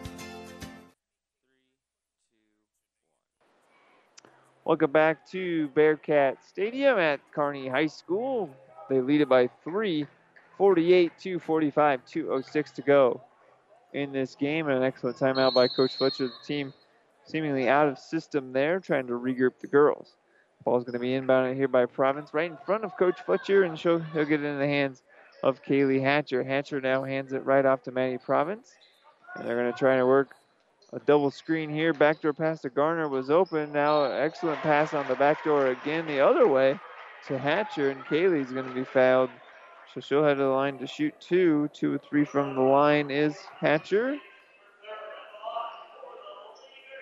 Welcome back to Bearcat Stadium at Kearney High School. They lead it by three, 48 to 45, 2.06 to go in this game. And an excellent timeout by Coach Fletcher. The team seemingly out of system there, trying to regroup the girls. Ball's going to be inbounded here by Province, right in front of Coach Fletcher, and she'll, he'll get it in the hands of Kaylee Hatcher. Hatcher now hands it right off to Maddie Province. And they're going to try to work a double screen here. Backdoor pass to Garner was open. Now, excellent pass on the backdoor again the other way to Hatcher, and Kaylee's going to be fouled. So she'll head to the line to shoot two. Two or three from the line is Hatcher.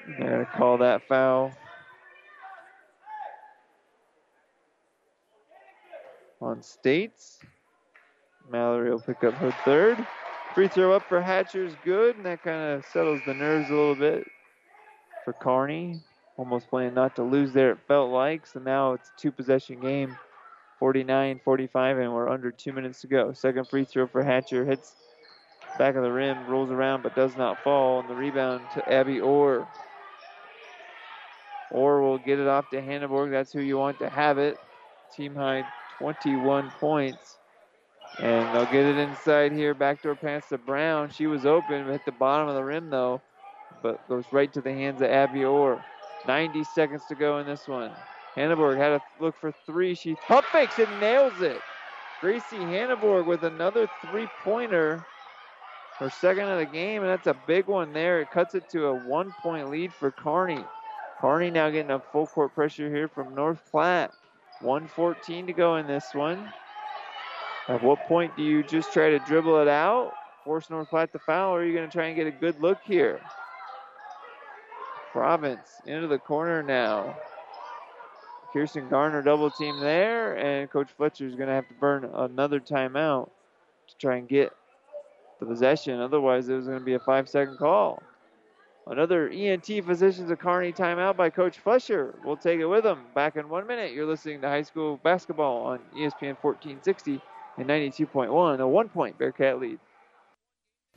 They're going to call that foul. On States. Mallory will pick up her third. Free throw up for Hatcher is good, and that kind of settles the nerves a little bit for Kearney. Almost playing not to lose there, it felt like. So now it's a two possession game 49 45, and we're under two minutes to go. Second free throw for Hatcher hits back of the rim, rolls around, but does not fall. And the rebound to Abby Orr. Orr will get it off to Hanneborg. That's who you want to have it. Team high 21 points. And they'll get it inside here. Backdoor pass to Brown. She was open, hit the bottom of the rim though, but goes right to the hands of Abby Orr. 90 seconds to go in this one. Hanneborg had to look for three. She pump fakes and nails it. Gracie Hanneborg with another three pointer. Her second of the game, and that's a big one there. It cuts it to a one point lead for Kearney. Kearney now getting a full court pressure here from North Platte. 114 to go in this one. At what point do you just try to dribble it out, force North Platte to foul, or are you going to try and get a good look here? Province into the corner now. Kirsten Garner double team there, and Coach Fletcher is going to have to burn another timeout to try and get the possession. Otherwise, it was going to be a five second call. Another ENT Physicians of Kearney timeout by Coach Fletcher. We'll take it with him. Back in one minute, you're listening to high school basketball on ESPN 1460 and 92.1, a one point Bearcat lead.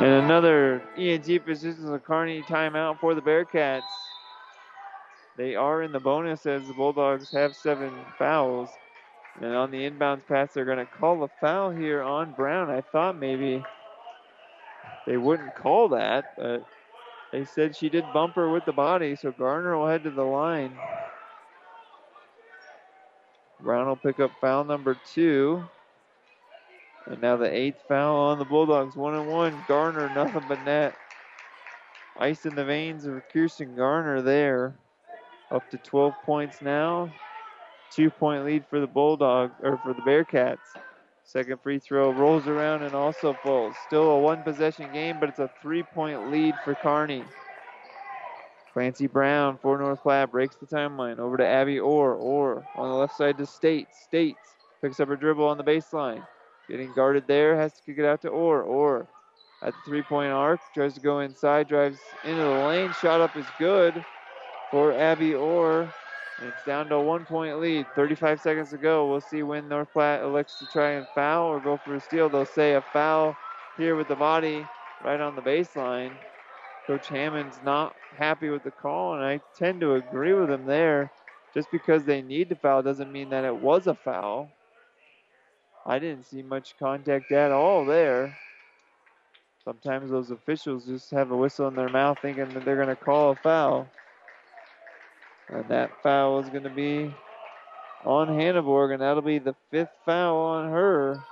And another ENT Physicians of Kearney timeout for the Bearcats. They are in the bonus as the Bulldogs have seven fouls. And on the inbounds pass, they're going to call a foul here on Brown. I thought maybe they wouldn't call that, but they said she did bump her with the body, so Garner will head to the line. Brown will pick up foul number two. And now the eighth foul on the Bulldogs. One and one. Garner, nothing but net. Ice in the veins of Kirsten Garner there. Up to 12 points now. Two point lead for the Bulldogs, or for the Bearcats. Second free throw rolls around and also falls. Still a one possession game, but it's a three point lead for Kearney. Clancy Brown for North Platte breaks the timeline over to Abby Orr. Orr on the left side to States. States picks up her dribble on the baseline. Getting guarded there, has to kick it out to Orr. Orr at the three point arc, tries to go inside, drives into the lane. Shot up is good for Abby Orr. And it's down to a one point lead. 35 seconds to go. We'll see when North Platte elects to try and foul or go for a steal. They'll say a foul here with the body right on the baseline. Coach Hammond's not happy with the call, and I tend to agree with him there. Just because they need to foul doesn't mean that it was a foul. I didn't see much contact at all there. Sometimes those officials just have a whistle in their mouth thinking that they're going to call a foul. And that foul is going to be on Hanneborg, and that'll be the fifth foul on her.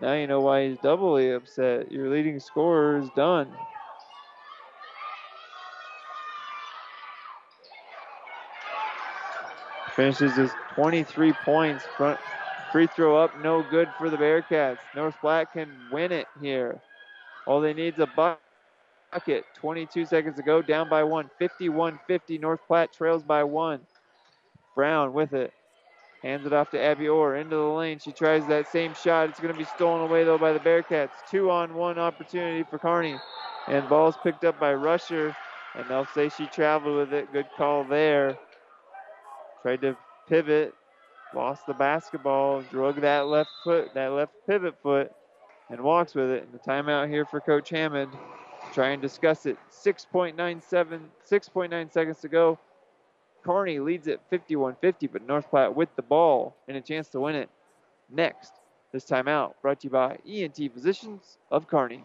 Now you know why he's doubly upset. Your leading scorer is done. Finishes his 23 points. Front free throw up, no good for the Bearcats. North Platte can win it here. All they need is a bucket. 22 seconds to go, down by one. 51-50. North Platte trails by one. Brown with it. Hands it off to Abby Orr into the lane. She tries that same shot. It's going to be stolen away though by the Bearcats. Two on one opportunity for Kearney. And ball's picked up by Rusher. And they'll say she traveled with it. Good call there. Tried to pivot, lost the basketball, drug that left foot, that left pivot foot, and walks with it. And the timeout here for Coach Hammond. Try and discuss it. 6.97, 6.9 seconds to go. Kearney leads at 51-50, but North Platte with the ball and a chance to win it. Next, this timeout brought to you by ENT Physicians of Kearney.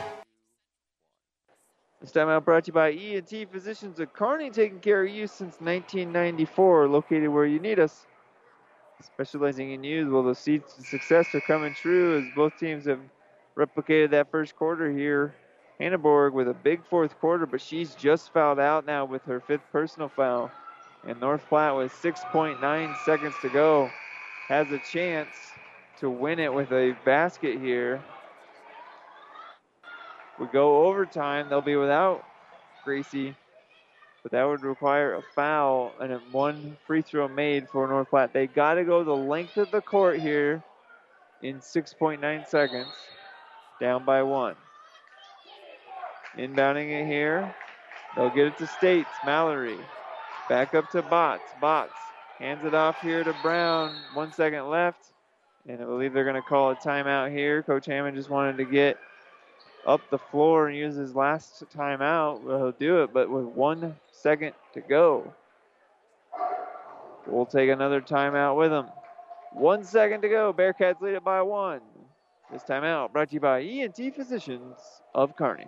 This time out brought to you by ENT Physicians of Kearney, taking care of you since 1994, located where you need us. Specializing in you, well, the seeds to success are coming true as both teams have replicated that first quarter here. Hanneborg with a big fourth quarter, but she's just fouled out now with her fifth personal foul. And North Platte with 6.9 seconds to go has a chance to win it with a basket here. We go overtime. They'll be without Gracie, but that would require a foul and one free throw made for North Platte. They got to go the length of the court here in 6.9 seconds, down by one. Inbounding it here. They'll get it to States. Mallory. Back up to Bots. Bots hands it off here to Brown. One second left. And I believe they're going to call a timeout here. Coach Hammond just wanted to get up the floor and use his last timeout. He'll do it, but with one second to go. We'll take another timeout with him. One second to go. Bearcats lead it by one. This timeout brought to you by ENT Physicians of Kearney.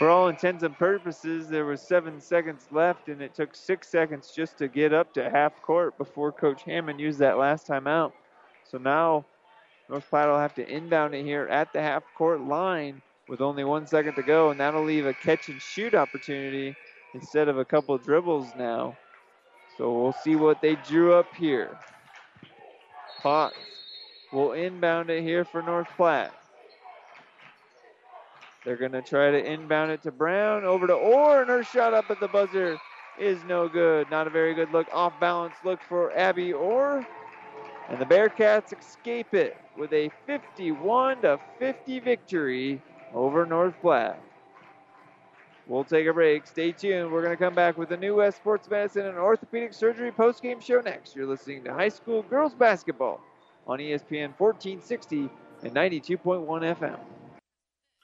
For all intents and purposes, there was seven seconds left, and it took six seconds just to get up to half court before Coach Hammond used that last time out. So now North Platte will have to inbound it here at the half court line with only one second to go, and that'll leave a catch and shoot opportunity instead of a couple of dribbles now. So we'll see what they drew up here. Potts will inbound it here for North Platte. They're going to try to inbound it to Brown. Over to Orr, and her shot up at the buzzer is no good. Not a very good look. Off balance look for Abby Orr. And the Bearcats escape it with a 51 to 50 victory over North Platte. We'll take a break. Stay tuned. We're going to come back with the New West Sports Medicine and Orthopedic Surgery postgame show next. You're listening to high school girls basketball on ESPN 1460 and 92.1 FM.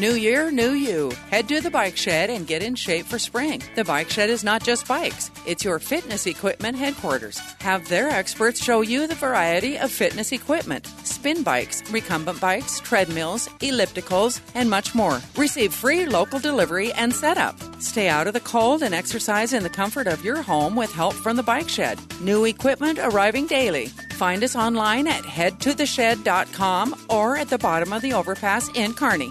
New year, new you. Head to the bike shed and get in shape for spring. The bike shed is not just bikes, it's your fitness equipment headquarters. Have their experts show you the variety of fitness equipment spin bikes, recumbent bikes, treadmills, ellipticals, and much more. Receive free local delivery and setup. Stay out of the cold and exercise in the comfort of your home with help from the bike shed. New equipment arriving daily. Find us online at headtotheshed.com or at the bottom of the overpass in Kearney.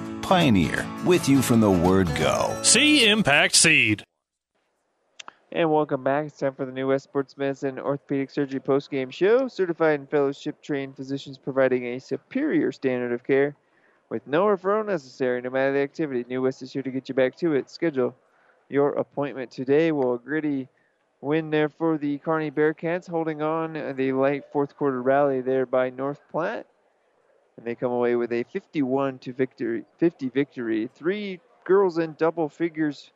Pioneer, with you from the word go. See Impact Seed. And welcome back. It's time for the New West Sports Medicine Orthopedic Surgery postgame show. Certified and fellowship trained physicians providing a superior standard of care with no referral necessary, no matter the activity. New West is here to get you back to it. Schedule your appointment today. Well, a gritty win there for the Kearney Bearcats, holding on the late fourth quarter rally there by North Platte. And they come away with a 51 to victory, 50 victory. Three girls in double figures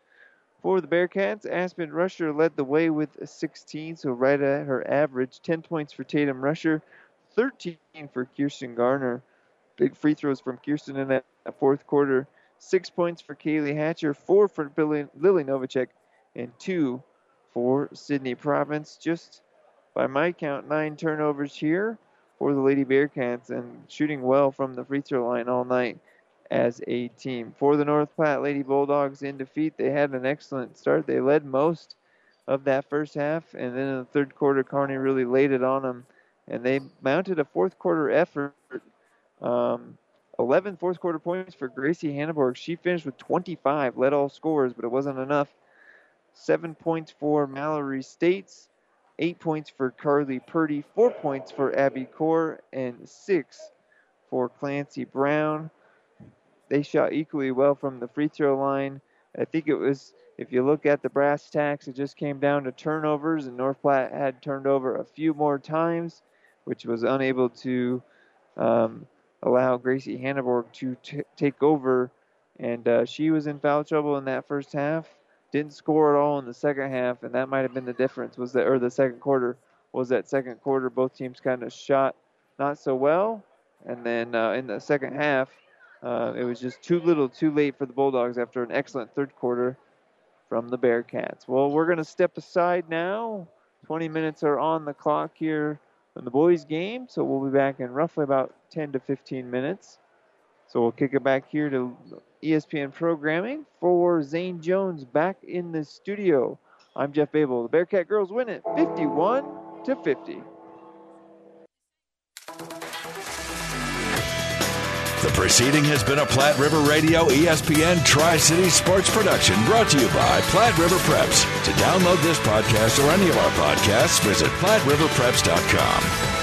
for the Bearcats, Aspen Rusher led the way with 16, so right at her average. 10 points for Tatum Rusher, 13 for Kirsten Garner. Big free throws from Kirsten in that fourth quarter. Six points for Kaylee Hatcher, four for Billy, Lily Novacek, and two for Sydney Province. Just by my count, nine turnovers here for the Lady Bearcats and shooting well from the free throw line all night as a team. For the North Platte Lady Bulldogs in defeat, they had an excellent start. They led most of that first half, and then in the third quarter, Kearney really laid it on them, and they mounted a fourth quarter effort. Um, 11 fourth quarter points for Gracie Hanneborg. She finished with 25, led all scores, but it wasn't enough. Seven points for Mallory States, eight points for Carly Purdy, four points for Abby Orr, and six for Clancy Brown they shot equally well from the free throw line. I think it was, if you look at the brass tacks, it just came down to turnovers, and North Platte had turned over a few more times, which was unable to um, allow Gracie Hanneborg to t- take over. And uh, she was in foul trouble in that first half. Didn't score at all in the second half, and that might have been the difference. Was that or the second quarter was that second quarter? Both teams kind of shot not so well, and then uh, in the second half, uh, it was just too little, too late for the Bulldogs after an excellent third quarter from the Bearcats. Well, we're going to step aside now. 20 minutes are on the clock here in the boys' game, so we'll be back in roughly about 10 to 15 minutes. So we'll kick it back here to ESPN programming for Zane Jones back in the studio. I'm Jeff Babel. The Bearcat girls win it 51 to 50. The proceeding has been a Platte River Radio ESPN Tri City Sports production brought to you by Platte River Preps. To download this podcast or any of our podcasts, visit PlatteRiverPreps.com.